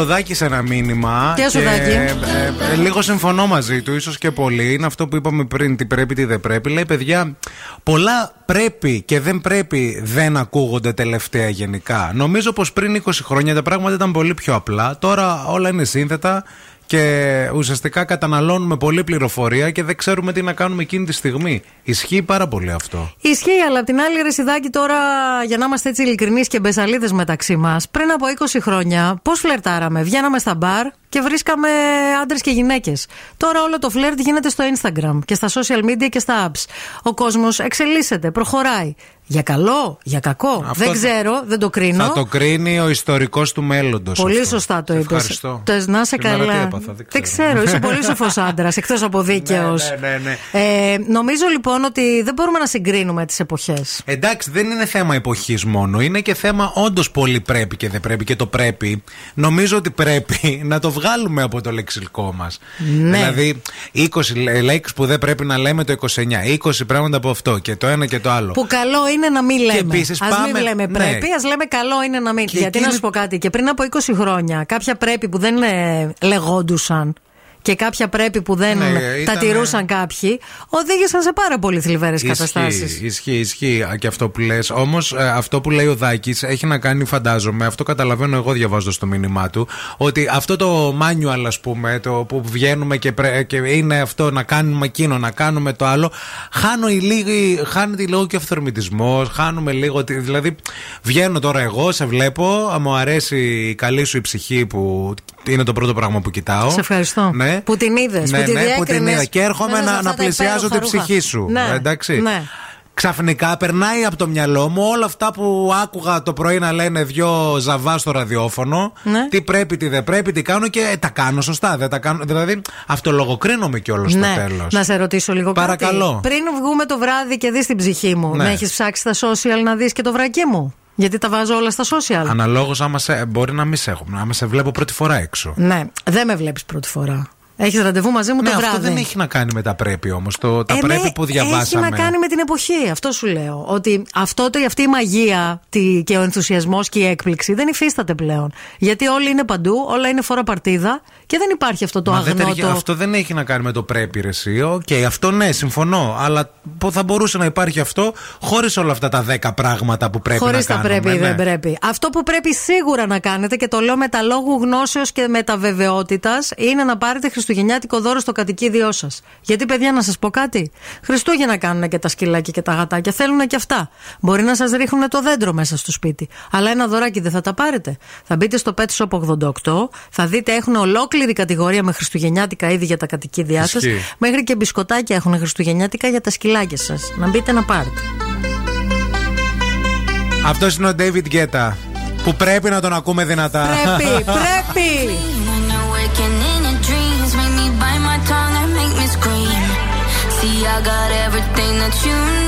Εδώ έστειλε ο Δάκη ένα μήνυμα. Γεια σου, και, Δάκη. ε, ε, λίγο συμφωνώ μαζί του, ίσως και πολύ. Είναι αυτό που είπαμε πριν, τι πρέπει, τι δεν πρέπει. Λέει, παιδιά, πολλά πρέπει και δεν πρέπει δεν ακούγονται τελευταία γενικά. Νομίζω πως πριν 20 χρόνια τα πράγματα ήταν πολύ πιο απλά. Τώρα όλα είναι σύνθετα και ουσιαστικά καταναλώνουμε πολλή πληροφορία και δεν ξέρουμε τι να κάνουμε εκείνη τη στιγμή. Ισχύει πάρα πολύ αυτό. Ισχύει, αλλά απ' την άλλη, ρε Σιδάκη, τώρα για να είμαστε έτσι ειλικρινείς και μπεσαλίδες μεταξύ μας, πριν από 20 χρόνια, πώς φλερτάραμε; Βγαίναμε στα μπαρ και βρίσκαμε άντρες και γυναίκες. Τώρα όλο το φλερτ γίνεται στο Instagram και στα social media και στα apps. Ο κόσμος εξελίσσεται, προχωράει. Για καλό, για κακό. Αυτό δεν θα- ξέρω, δεν το κρίνω. Θα το κρίνει ο ιστορικός του μέλλοντος. Πολύ σωστά το είπες. Ευχαριστώ. Να είσαι Σήμερα καλά. τι έπαθα, δεν δεν ξέρω, είσαι πολύ σοφός άντρας, εκτός από δίκαιος. Ναι, ναι, ναι. Ε, νομίζω λοιπόν ότι δεν μπορούμε να συγκρίνουμε τις εποχές. Εντάξει, δεν είναι θέμα εποχής μόνο. Είναι και θέμα όντως πολύ πρέπει και δεν πρέπει. Και το πρέπει, νομίζω ότι πρέπει να το βγάλουμε από το λεξιλικό μας. Ναι. Δηλαδή, 20 λέξεις που δεν πρέπει να λέμε το 29, 20 πράγματα από αυτό και το ένα και το άλλο. Που καλό είναι να μην λέμε. επίσης ας πάμε- μην λέμε ναι. πρέπει, ας λέμε καλό είναι να μην. Και Γιατί να εκείνη- σου πω κάτι, και πριν από 20 χρόνια, κάποια πρέπει που δεν ε, λεγόντουσαν και κάποια πρέπει που δεν Ναι, τα ήτανε- τηρούσαν κάποιοι, οδήγησαν σε πάρα πολύ θλιβερές καταστάσεις. Ισχύει, ισχύει, ισχύει και αυτό που λες. Όμως αυτό που λέει ο Δάκης έχει να κάνει, φαντάζομαι, αυτό καταλαβαίνω εγώ διαβάζοντας το μήνυμά του, ότι αυτό το manual, ας πούμε, το που βγαίνουμε και, πρέ- και είναι αυτό να κάνουμε εκείνο, να κάνουμε το άλλο, χάνω η λίγη, χάνεται λίγο και αυθορμητισμός, χάνουμε λίγο. τη- Δηλαδή, βγαίνω τώρα εγώ, σε βλέπω, μου αρέσει η καλή σου η ψυχή που είναι το πρώτο πράγμα που κοιτάω. Σε ευχαριστώ. Ναι. Που την είδες. Ναι, που τη ναι, που την διέκρινες είδα. Και έρχομαι μέσα σε να, αυτά να τα πλησιάζω υπέροχα την ρούχα. ψυχή σου. Ναι, Εντάξει. ναι. Ξαφνικά περνάει από το μυαλό μου όλα αυτά που άκουγα το πρωί να λένε δυο ζαβά στο ραδιόφωνο. Ναι. Τι πρέπει, τι δεν πρέπει, τι κάνω και ε, τα κάνω σωστά. Δεν τα κάνω, δηλαδή αυτολογοκρίνομαι κιόλας στο Ναι. τέλος. Να σε ρωτήσω λίγο Παρακαλώ. κάτι. Πριν βγούμε το βράδυ και δεις την ψυχή μου, Ναι. να έχεις ψάξει στα social να δεις και το βρακί μου. Γιατί τα βάζω όλα στα social. Αναλόγως, άμα σε, μπορεί να μην σε έχω, άμα σε βλέπω πρώτη φορά έξω. Ναι, δεν με βλέπεις πρώτη φορά. Έχεις ραντεβού μαζί μου ναι, το βράδυ. αυτό δεν έχει να κάνει με τα πρέπει όμως. Τα Ε, πρέπει ναι, που διαβάσαμε. Έχει να κάνει με την εποχή. Αυτό σου λέω. Ότι αυτό, το, αυτή η μαγεία τη, και ο ενθουσιασμός και η έκπληξη δεν υφίσταται πλέον. Γιατί όλοι είναι παντού, όλα είναι φόρα παρτίδα και δεν υπάρχει αυτό το Μα δεν αγνό. ταιριά- Αυτό δεν έχει να κάνει με το πρέπει ρε εσύ. Οκ, αυτό ναι, συμφωνώ. Αλλά πώ θα μπορούσε να υπάρχει αυτό χωρίς όλα αυτά τα 10 πράγματα που πρέπει Χωρίς να τα κάνουμε. πρέπει ή ναι. δεν πρέπει. Αυτό που πρέπει σίγουρα να κάνετε και το λέω με τα λόγου γνώσεως και με τα βεβαιότητας είναι να πάρετε χριστουγεννιάτικο δώρο στο κατοικίδιό σας. Γιατί, παιδιά, να σας πω κάτι; Χριστούγεννα κάνουν και τα σκυλάκια και τα γατάκια. Θέλουν και αυτά. Μπορεί να σας ρίχνουν το δέντρο μέσα στο σπίτι. Αλλά ένα δωράκι δεν θα τα πάρετε. Θα μπείτε στο Pet Shop 88, θα δείτε έχουν ολόκληρη κατηγορία με χριστουγεννιάτικα είδη για τα κατοικίδια σας. Ισχύει. Μέχρι και μπισκοτάκια έχουν χριστουγεννιάτικα για τα σκυλάκια σας. Να μπείτε να πάρετε. Αυτός είναι ο David Guetta. Που πρέπει να τον ακούμε δυνατά. Πρέπει, πρέπει! That you need.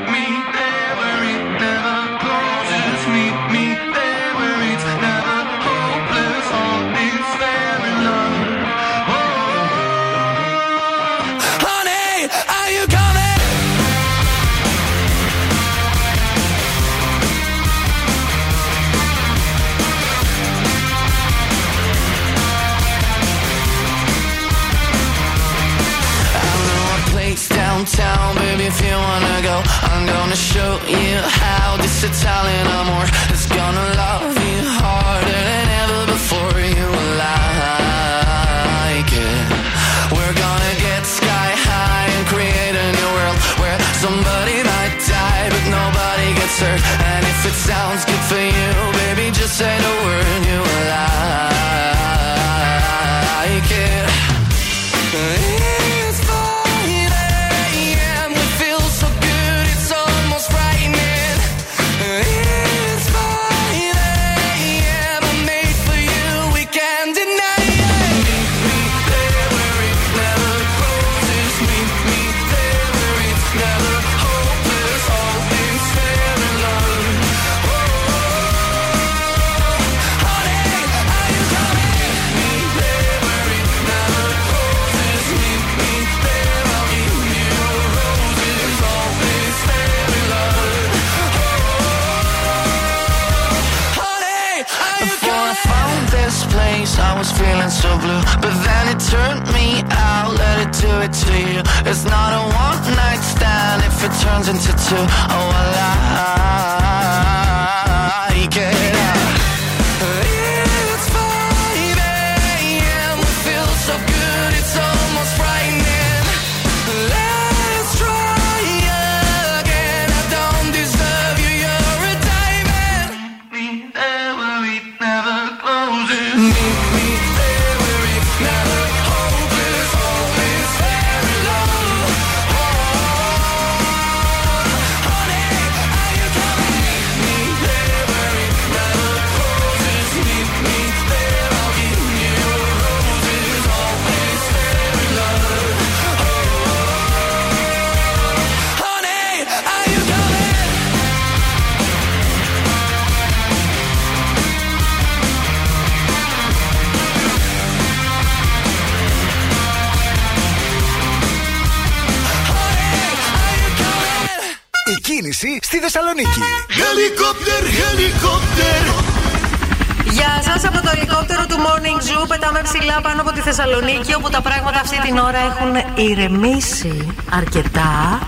Θεσσαλονίκη, όπου τα πράγματα αυτή την ώρα έχουν ηρεμήσει αρκετά.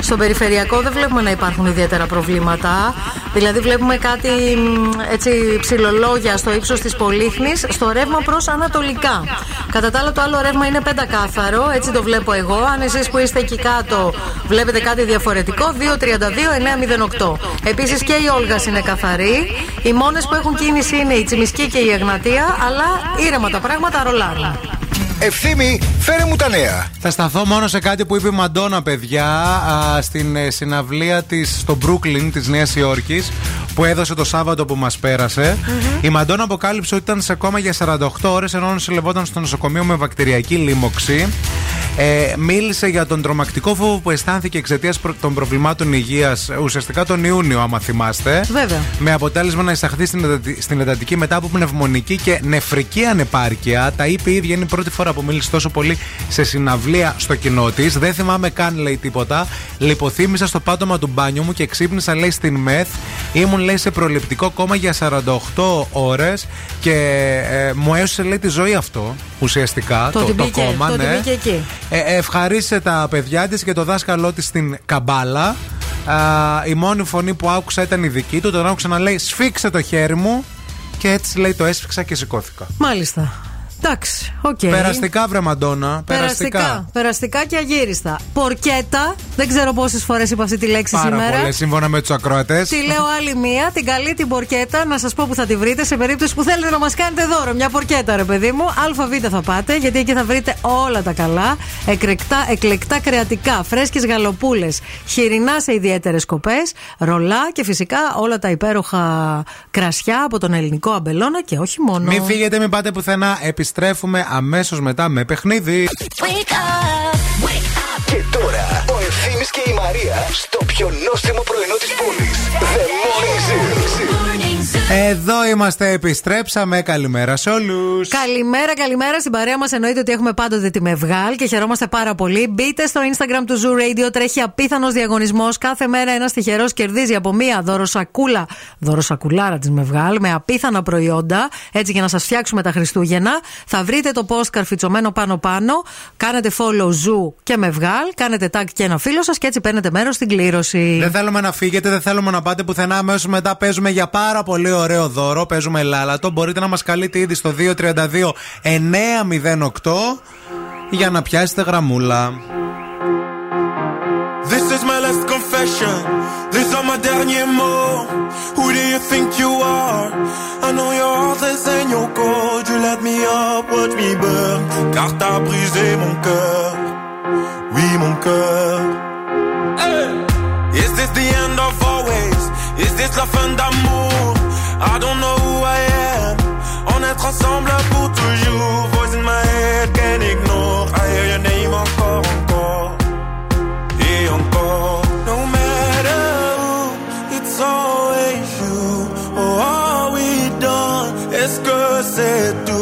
Στο περιφερειακό δεν βλέπουμε να υπάρχουν ιδιαίτερα προβλήματα. Δηλαδή, βλέπουμε κάτι μ, έτσι ψηλολόγια στο ύψος της Πολύχνης, στο ρεύμα προς Ανατολικά. Κατά τα άλλα, το άλλο ρεύμα είναι πεντακάθαρο, έτσι το βλέπω εγώ. Αν εσείς που είστε εκεί κάτω βλέπετε κάτι διαφορετικό, 232-908. Επίσης και η Όλγα είναι καθαρή. Οι μόνες που έχουν κίνηση είναι η Τσιμισκή και η Εγνατία, αλλά ήρεμα τα πράγματα ρολάρουν. Ευθύμη, φέρε μου τα νέα. Θα σταθώ μόνο σε κάτι που είπε η Μαντόνα, παιδιά, α, στην ε, συναυλία της στο Brooklyn της Νέας Υόρκης που έδωσε το Σάββατο που μας περασε Η Μαντόνα αποκάλυψε ότι ήταν σε κόμμα για 48 ώρες ενώ νοσηλευόταν στο νοσοκομείο με βακτηριακή λίμωξη. Ε, μίλησε για τον τρομακτικό φόβο που αισθάνθηκε εξαιτίας των προβλημάτων υγείας ουσιαστικά τον Ιούνιο, άμα θυμάστε. Βέβαια. Με αποτέλεσμα να εισαχθεί στην, εντατη- στην εντατική μετά από πνευμονική και νεφρική ανεπάρκεια. Τα είπε η ίδια, είναι η πρώτη φορά που μίλησε τόσο πολύ σε συναυλία στο κοινό της. Δεν θυμάμαι καν, λέει τίποτα. Λιποθύμησα στο πάτωμα του μπάνιου μου και ξύπνησα, λέει, στην μεθ. Ήμουν, λέει, σε προληπτικό κόμμα για 48 ώρες και ε, μου έσωσε, λέει, τη ζωή αυτό ουσιαστικά. Το ότι μπήκε- κόμμα, το ότι ναι. μπήκε εκεί. Ε, ευχαρίστησε τα παιδιά της και το δάσκαλό της στην καμπάλα. Α, η μόνη φωνή που άκουσα ήταν η δική του. Τον άκουσα να λέει Σφίξε το χέρι μου. Και έτσι λέει το έσφιξα και σηκώθηκα. Μάλιστα. Εντάξει, οκ. Περαστικά, βρε Μαντόνα. Περαστικά. Περαστικά και αγύριστα. Πορκέτα. Δεν ξέρω πόσες φορές είπα αυτή τη λέξη Πάρα σήμερα. πολλές σύμφωνα με τους ακροατές. Τη λέω άλλη μία, την καλή την πορκέτα. Να σας πω που θα τη βρείτε σε περίπτωση που θέλετε να μας κάνετε δώρο. Μια πορκέτα, ρε παιδί μου. ΑΒ θα πάτε, γιατί εκεί θα βρείτε όλα τα καλά. Εκρεκτά, εκλεκτά κρεατικά, φρέσκες γαλοπούλες, χοιρινά σε ιδιαίτερες κοπές, ρολά και φυσικά όλα τα υπέροχα κρασιά από τον ελληνικό αμπελώνα και όχι μόνο. Μην φύγετε, μην πάτε πουθενά. Επιστρέφουμε αμέσως μετά με παιχνίδι. Και τώρα ο Ευθύμης και η Μαρία στο πιο νόστιμο πρωινό της πόλης. The Morning Zoo. Εδώ είμαστε, επιστρέψαμε. Καλημέρα σε όλους. Καλημέρα, καλημέρα στην παρέα μας. Εννοείται ότι έχουμε πάντοτε τη Μευγάλ και χαιρόμαστε πάρα πολύ. Μπείτε στο Instagram του Zoo Radio, τρέχει απίθανος διαγωνισμός. Κάθε μέρα ένας τυχερός κερδίζει από μία δωροσακούλα, δωροσακουλάρα της Μευγάλ, με απίθανα προϊόντα. Έτσι για να σας φτιάξουμε τα Χριστούγεννα. Θα βρείτε το post καρφιτσωμένο πάνω-πάνω. Κάνετε follow Zoo και Μευγάλ. Κάνετε tag και ένα φίλο σας και έτσι παίρνετε μέρος στην κλήρωση. Δεν θέλουμε να φύγετε, δεν θέλουμε να πάτε πουθενά. Αμέσως μετά παίζουμε για πάρα πολύ ωραίο δώρο. Παίζουμε λάλατο. Μπορείτε να μας καλείτε ήδη στο 232 908 για να πιάσετε γραμμούλα. This is my last confession. These are my derniers mots. Who do you think you are? I know your heart is in your code. You let me up, watch me burn. Car t'as brisé mon cœur. Oui, mon cœur. Is this the end of always? Is this la fin d'amour? I don't know who I am. On est ensemble pour toujours. Voice in my head, can't ignore. I hear your name encore, encore. Et encore. No matter who, it's always you. Oh, are we done? Est-ce que c'est tout?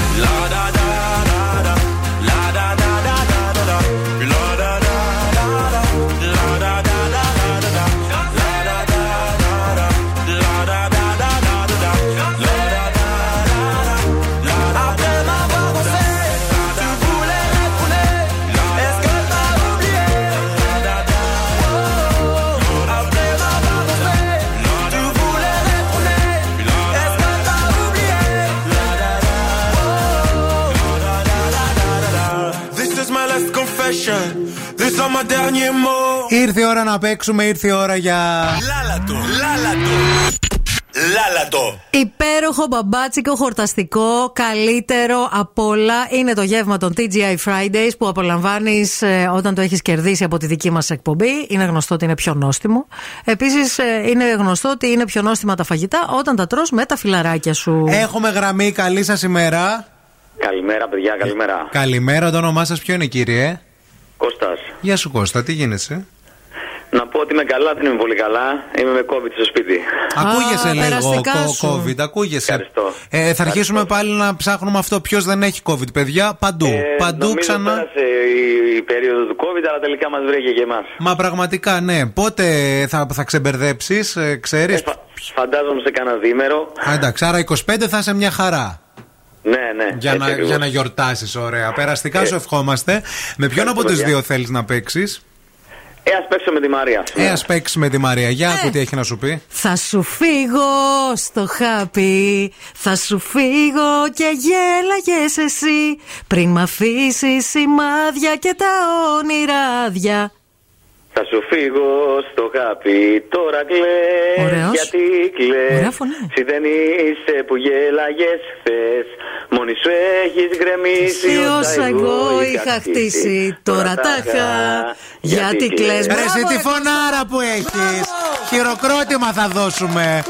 Ήρθε η ώρα να παίξουμε, ήρθε η ώρα για. Λάλατο, λάλατο. Λάλατο. Υπέροχο μπαμπάτσικο χορταστικό, καλύτερο απ' όλα είναι το γεύμα των TGI Fridays που απολαμβάνεις όταν το έχεις κερδίσει από τη δική μας εκπομπή. Είναι γνωστό ότι είναι πιο νόστιμο. Επίσης, είναι γνωστό ότι είναι πιο νόστιμα τα φαγητά όταν τα τρως με τα φιλαράκια σου. Έχουμε γραμμή, καλή σας ημέρα. Καλημέρα, παιδιά, καλημέρα. Καλημέρα, το όνομά σας ποιο είναι, κύριε; Κώστας. Γεια σου, Κώστα, τι γίνεσαι; Να πω ότι είμαι καλά, δεν είμαι πολύ καλά. Είμαι με COVID στο σπίτι. Ακούγεσαι λίγο περαστικά κο- σου. COVID, ακούγεσαι. Ευχαριστώ. Ε, θα αρχίσουμε πάλι να ψάχνουμε αυτό. Ποιος δεν έχει COVID, παιδιά. Παντού. Ε, Παντού νομίζω ξανά. πέρασε η, η περίοδο του COVID, αλλά τελικά μας βρήκε και εμάς. Μα πραγματικά, ναι. Πότε θα, θα ξεμπερδέψεις, ε, ξέρεις; Φαντάζομαι σε κανένα διήμερο. εντάξει, άρα 25 θα είσαι μια χαρά. Ναι, ναι. Για έτσι να, ακριβώς. για να γιορτάσεις, ωραία. Περαστικά Ε, σου ευχόμαστε. Με ποιον από τους παιδιά. δύο θέλεις να παίξεις; Ε, ας παίξω με τη Μαρία. Ε, ας παίξεις με τη Μαρία. Για Ε. άκου τι έχει να σου πει; Θα σου φύγω στο χάπι, θα σου φύγω και γέλαγες εσύ πριν μ' αφήσεις σημάδια και τα όνειράδια. Θα σου φύγω στο χάπι, τώρα κλαις Ωραίος. Γιατί κλαις Ωραία φωνή. Si δεν είσαι που γέλαγες χθες Μόνη σου έχεις γκρεμίσει Τι όσα εγώ είχα χτίσει, τώρα τα είχα. Γιατί κλαις. Ρε, εσύ Μπράβο, τη ρε, φωνάρα που έχεις. Χειροκρότημα θα δώσουμε.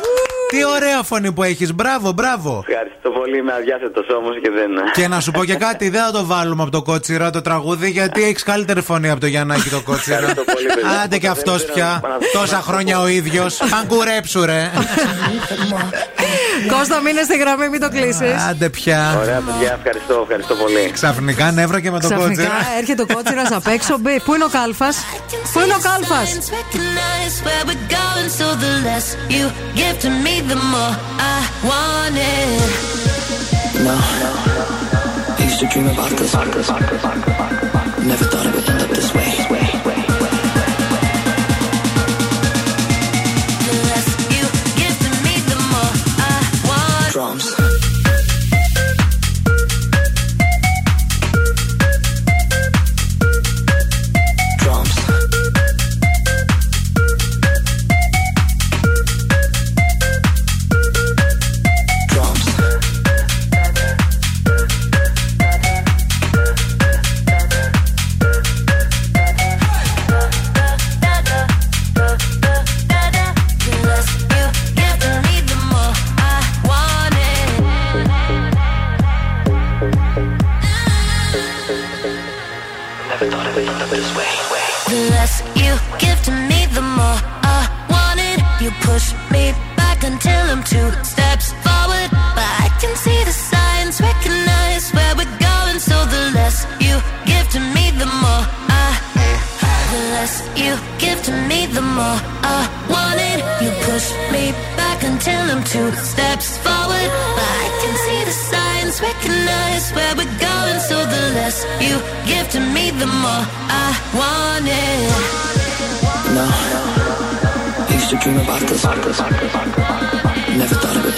Τι ωραία φωνή που έχεις. Μπράβο, μπράβο. Ευχαριστώ πολύ, είμαι αδιάθετος όμως και δεν... Και να σου πω και κάτι, δεν θα το βάλουμε από το κότσιρα το τραγούδι, γιατί έχεις καλύτερη φωνή από το Γιαννάκη το κότσιρα. Ευχαριστώ πολύ, παιδιά. Άντε και αυτός Δεν πια. θέλω να- Τόσα χρόνια ο ίδιος. Αν κουρέψου, ρε. Κώστα, μείνε στη γραμμή, μην το κλείσεις. Άντε πια. Ωραία, παιδιά, ευχαριστώ, ευχαριστώ πολύ. Ξαφνικά νεύρα και με το Ξαφνικά κότσιρα. έρχεται ο κότσιρας απ' έξω. Μπει. Πού είναι ο κάλφας, Πού είναι ο κάλφας; the more I want it. No, I used to dream about this. Never thought it would end up this way. Drums. Recognize where we're going. So the less you give to me, the more I want it. No. I used to dream about this. Never thought of it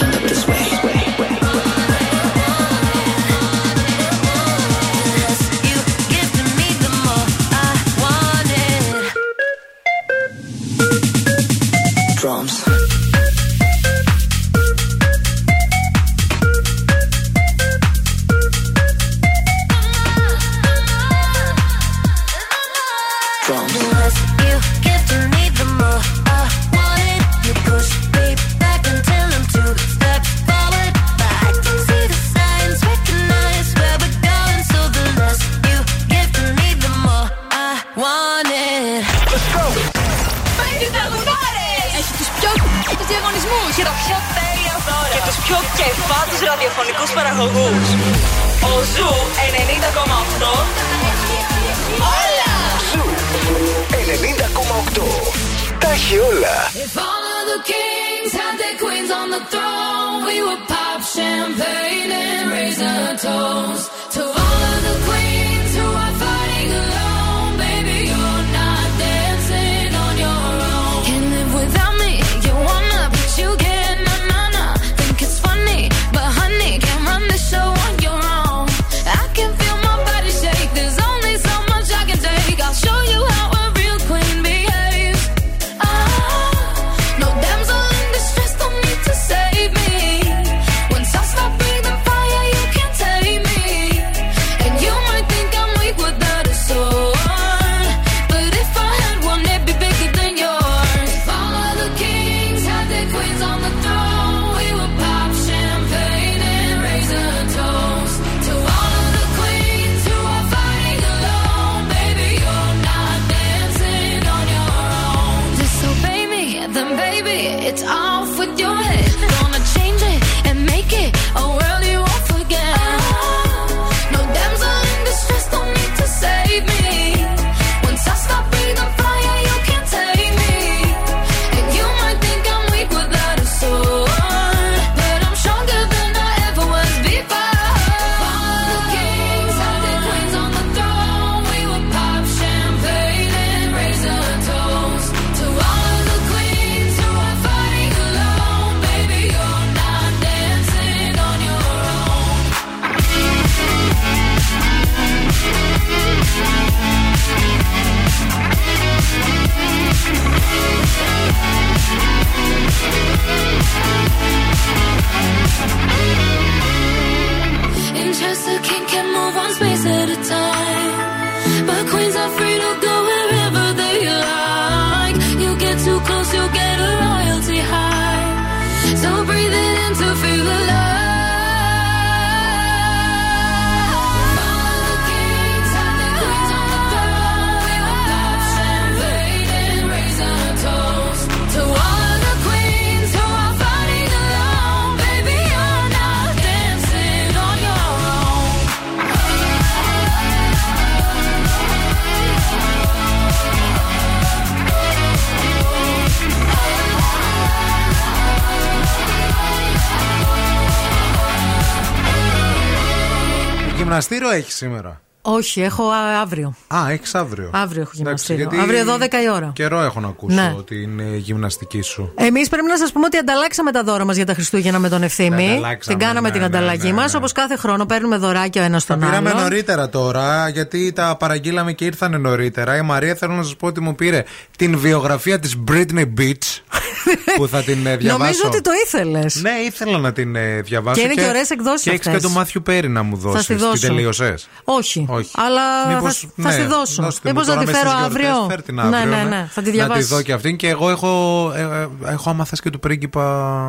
σήμερα. Όχι, έχω α, αύριο. Α, έχεις αύριο. Αύριο έχω Εντάξει, γυμναστήριο. γιατί Αύριο 12 η ώρα. Καιρό έχω να ακούσω Ναι. ότι είναι η γυμναστική σου. Εμείς πρέπει να σας πούμε ότι ανταλλάξαμε τα δώρα μας για τα Χριστούγεννα με τον Ευθύμη. Ανταλλάξαμε, Την κάναμε ναι, την ναι, ανταλλαγή ναι, μας. ναι. Όπως κάθε χρόνο παίρνουμε δωράκια ο ένας Τα τον πήραμε άλλο. νωρίτερα τώρα, γιατί τα παραγγείλαμε και ήρθαν νωρίτερα. Η Μαρία θέλω να σας πω ότι μου πήρε την βιογραφία της Britney Beach που θα την ε, διαβάσω. Νομίζω ότι το ήθελες. Ναι, ήθελα να την ε, διαβάσω. Και είναι και ωραίες εκδόσεις Και έχεις και αυτές. το Μάθιου Πέρι να μου δώσεις. στη δώσω. Την τελείωσε. Όχι. Όχι. Αλλά Μήπως, θα, θα ναι, στη δώσω. δώστε μου Μήπω να τώρα τη μες φέρω στις γιορτές, αύριο. φέρ' την αύριο, ναι, ναι, ναι. Θα τη διαβάσω. Να τη δω και αυτήν και εγώ έχω, ε, ε, έχω άμα θες και του πρίγκιπα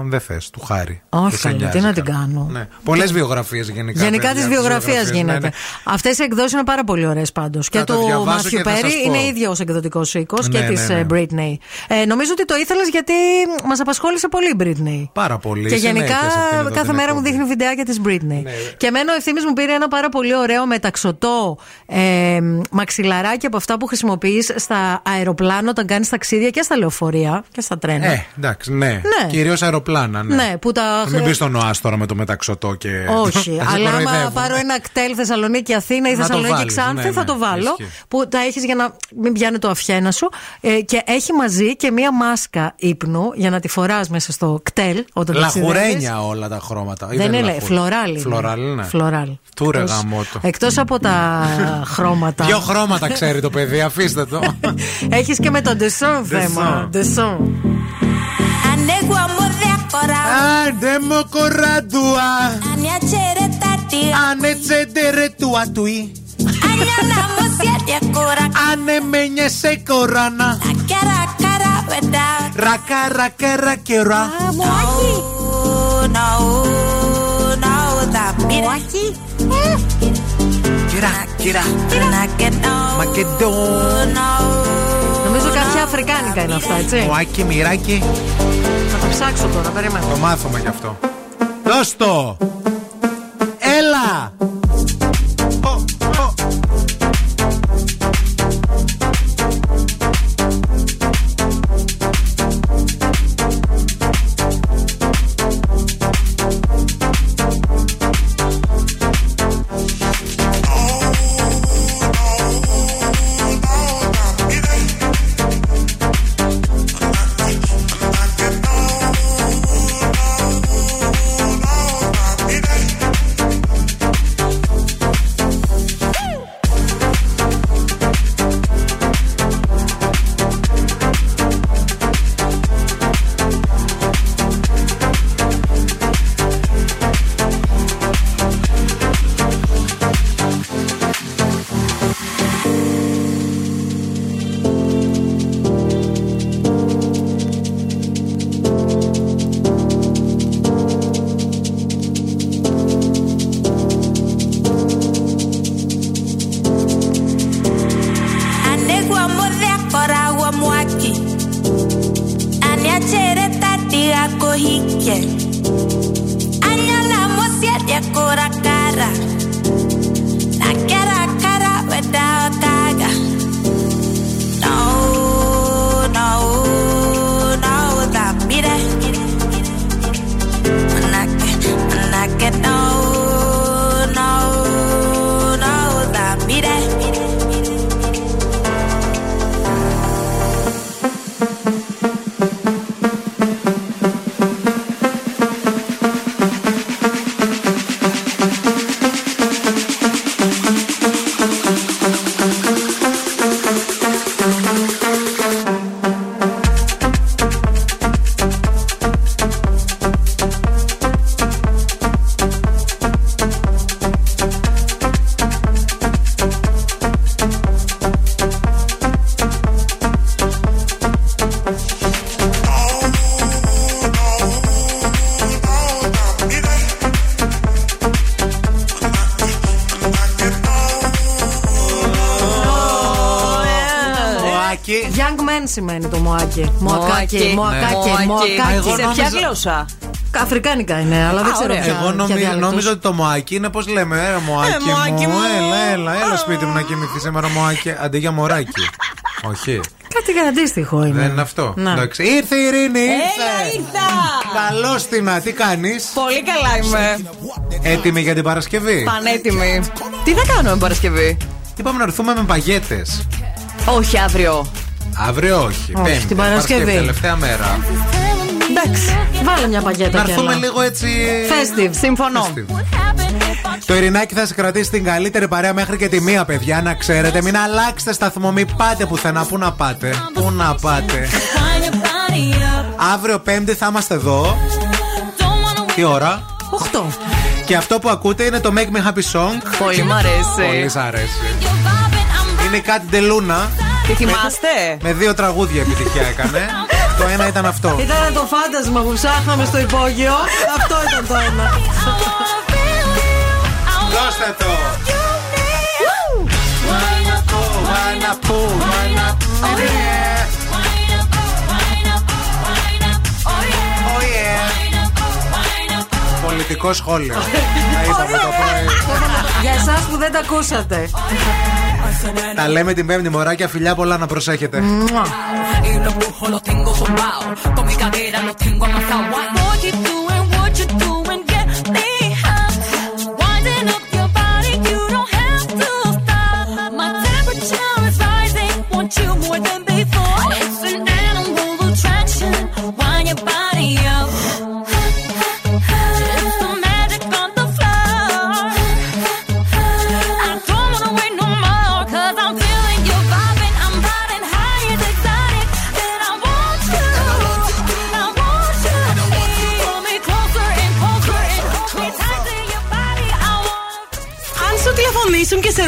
δεν θες, του Χάρη. Όχι, Δεν σε καλή, νοιάζει τι να την καν. κάνω. Ναι. Πολλές βιογραφίες γενικά. Γενικά παιδιά, της τις βιογραφίας βιογραφίες, ναι, γίνεται. ναι. Αυτές οι εκδόσεις είναι πάρα πολύ ωραίες πάντως. Και το του διαβάσω Μάθιου και θα Πέρι σας πω. είναι ίδιος εκδοτικός οίκος Ναι, και ναι, της ναι. Britney. Ε, νομίζω ότι το ήθελες γιατί μας απασχόλησε πολύ η Britney. Πάρα πολύ. Και συνέχεια γενικά σε αυτήν εδώ κάθε την μέρα μου εκπομπή. δείχνει βιντεάκια της Britney. Ναι. Και εμένα ο ευθύνη μου πήρε ένα πάρα πολύ ωραίο μεταξωτό ε, μαξιλαράκι από αυτά που χρησιμοποιείς στα αεροπλάνα όταν κάνεις ταξίδια και στα λεωφορεία και στα τρένα. Ε, εντάξει, ναι. Ναι. Κυρίως αεροπλάνα. Ναι. Ναι, που τα. Μην μπει στον ΟΑΣ τώρα με το μεταξωτό και. Όχι, Θα σε αλλά άμα κοροϊδεύουν. πάρω ένα κτέλ Θεσσαλονίκη Αθήνα ή Να το Θεσσαλονίκη βάλεις, Ξάνθη, ναι, θα ναι, το βάλω. ισχύει. Που τα έχεις για να μην πιάνει το αφιένα σου. Ε, και έχει μαζί και μία μάσκα ύπνου για να τη φοράς μέσα στο κτέλ όταν ταξιδεύεις. Λαχουρένια όλα τα χρώματα. Ή Δεν είναι λαχουρ- φλωράλι. είναι. Φλωράλι, ναι. Φλωράλ. Του ρε Εκτός- γαμότο. Εκτός από τα χρώματα. Δύο χρώματα ξέρει το παιδί, αφήστε το. Έχεις και με τον Ντεσόν θέμα. Ντεσόν. Anegua de acora. Άντε μου κοραντουά. Ania chere tati. Άνε τσέντερε του ατουί. Ania namosia de acora. Άνε μένιε σε κοράνα. Cara cara weda. Ρακά ρακά ρακερά. Moaki. No, no, da Moaki. Κυρά, κυρά. Μακεδόν. Μακεδόν. Νομίζω κάποια αφρικάνικα είναι αυτά, έτσι. Μουάκι, μοιράκι. Θα τα ψάξω τώρα, περίμενα. Το μάθουμε γι' αυτό. Δώσ' το! Έλα! Σημαίνει το μοάκι. Μοακάκι. Μοάκι. Μοακάκι. Ναι. Μοακάκι. Σε ποια γλώσσα; Αφρικάνικα είναι, αλλά δεν ξέρω ωραία. ποια. Εγώ ποια νομι, διάλεκτος. νόμιζα ότι το μοάκι είναι πώς λέμε, ε, μοάκι, Ε, μοάκι μου, μου. Έλα, έλα, έλα σπίτι μου να κοιμηθεί σήμερα μοάκι. Αντί για μωράκι. Όχι. Κάτι αντίστοιχο είναι. Δεν είναι αυτό. Ναι. Εντάξει. Ήρθε η Ειρήνη, Έλα, ήρθε. ήρθα! Καλώ την, τι κάνεις; Πολύ καλά είμαι. Έτοιμη για την Παρασκευή; Πανέτοιμη. Τι θα κάνουμε Παρασκευή; Είπαμε να έρθουμε με παγέτες. Όχι αύριο. Αύριο όχι. Όχι, Πέμπτη, την Παρασκευή. Τελευταία μέρα. Εντάξει, βάλε μια παγέτα Να κι έρθουμε ένα. λίγο έτσι. Festive, συμφωνώ. Festive. Το Ειρηνάκι θα σε κρατήσει την καλύτερη παρέα μέχρι και τη μία, παιδιά. Να ξέρετε, μην αλλάξετε σταθμό, μην πάτε πουθενά. Πού να πάτε, πού να πάτε; Αύριο Πέμπτη θα είμαστε εδώ. Τι ώρα; 8. Και αυτό που ακούτε είναι το Make Me Happy Song. Πολύ μ' αρέσει. Πολύ σ' αρέσει. Είναι κάτι ντελούνα. Τι θυμάστε; Με δύο τραγούδια επιτυχία έκανε. το ένα ήταν αυτό. Ήταν το φάντασμα που ψάχναμε στο υπόγειο. Αυτό ήταν το ένα. Δώστε το! Wanna pull, wanna pull, yeah. Oh yeah. Πολιτικό σχόλιο. Να είπαμε το πρωί. Για εσάς που δεν τα ακούσατε. Τα λέμε την πέμπτη μωράκια, φιλιά πολλά να προσέχετε. Μουα.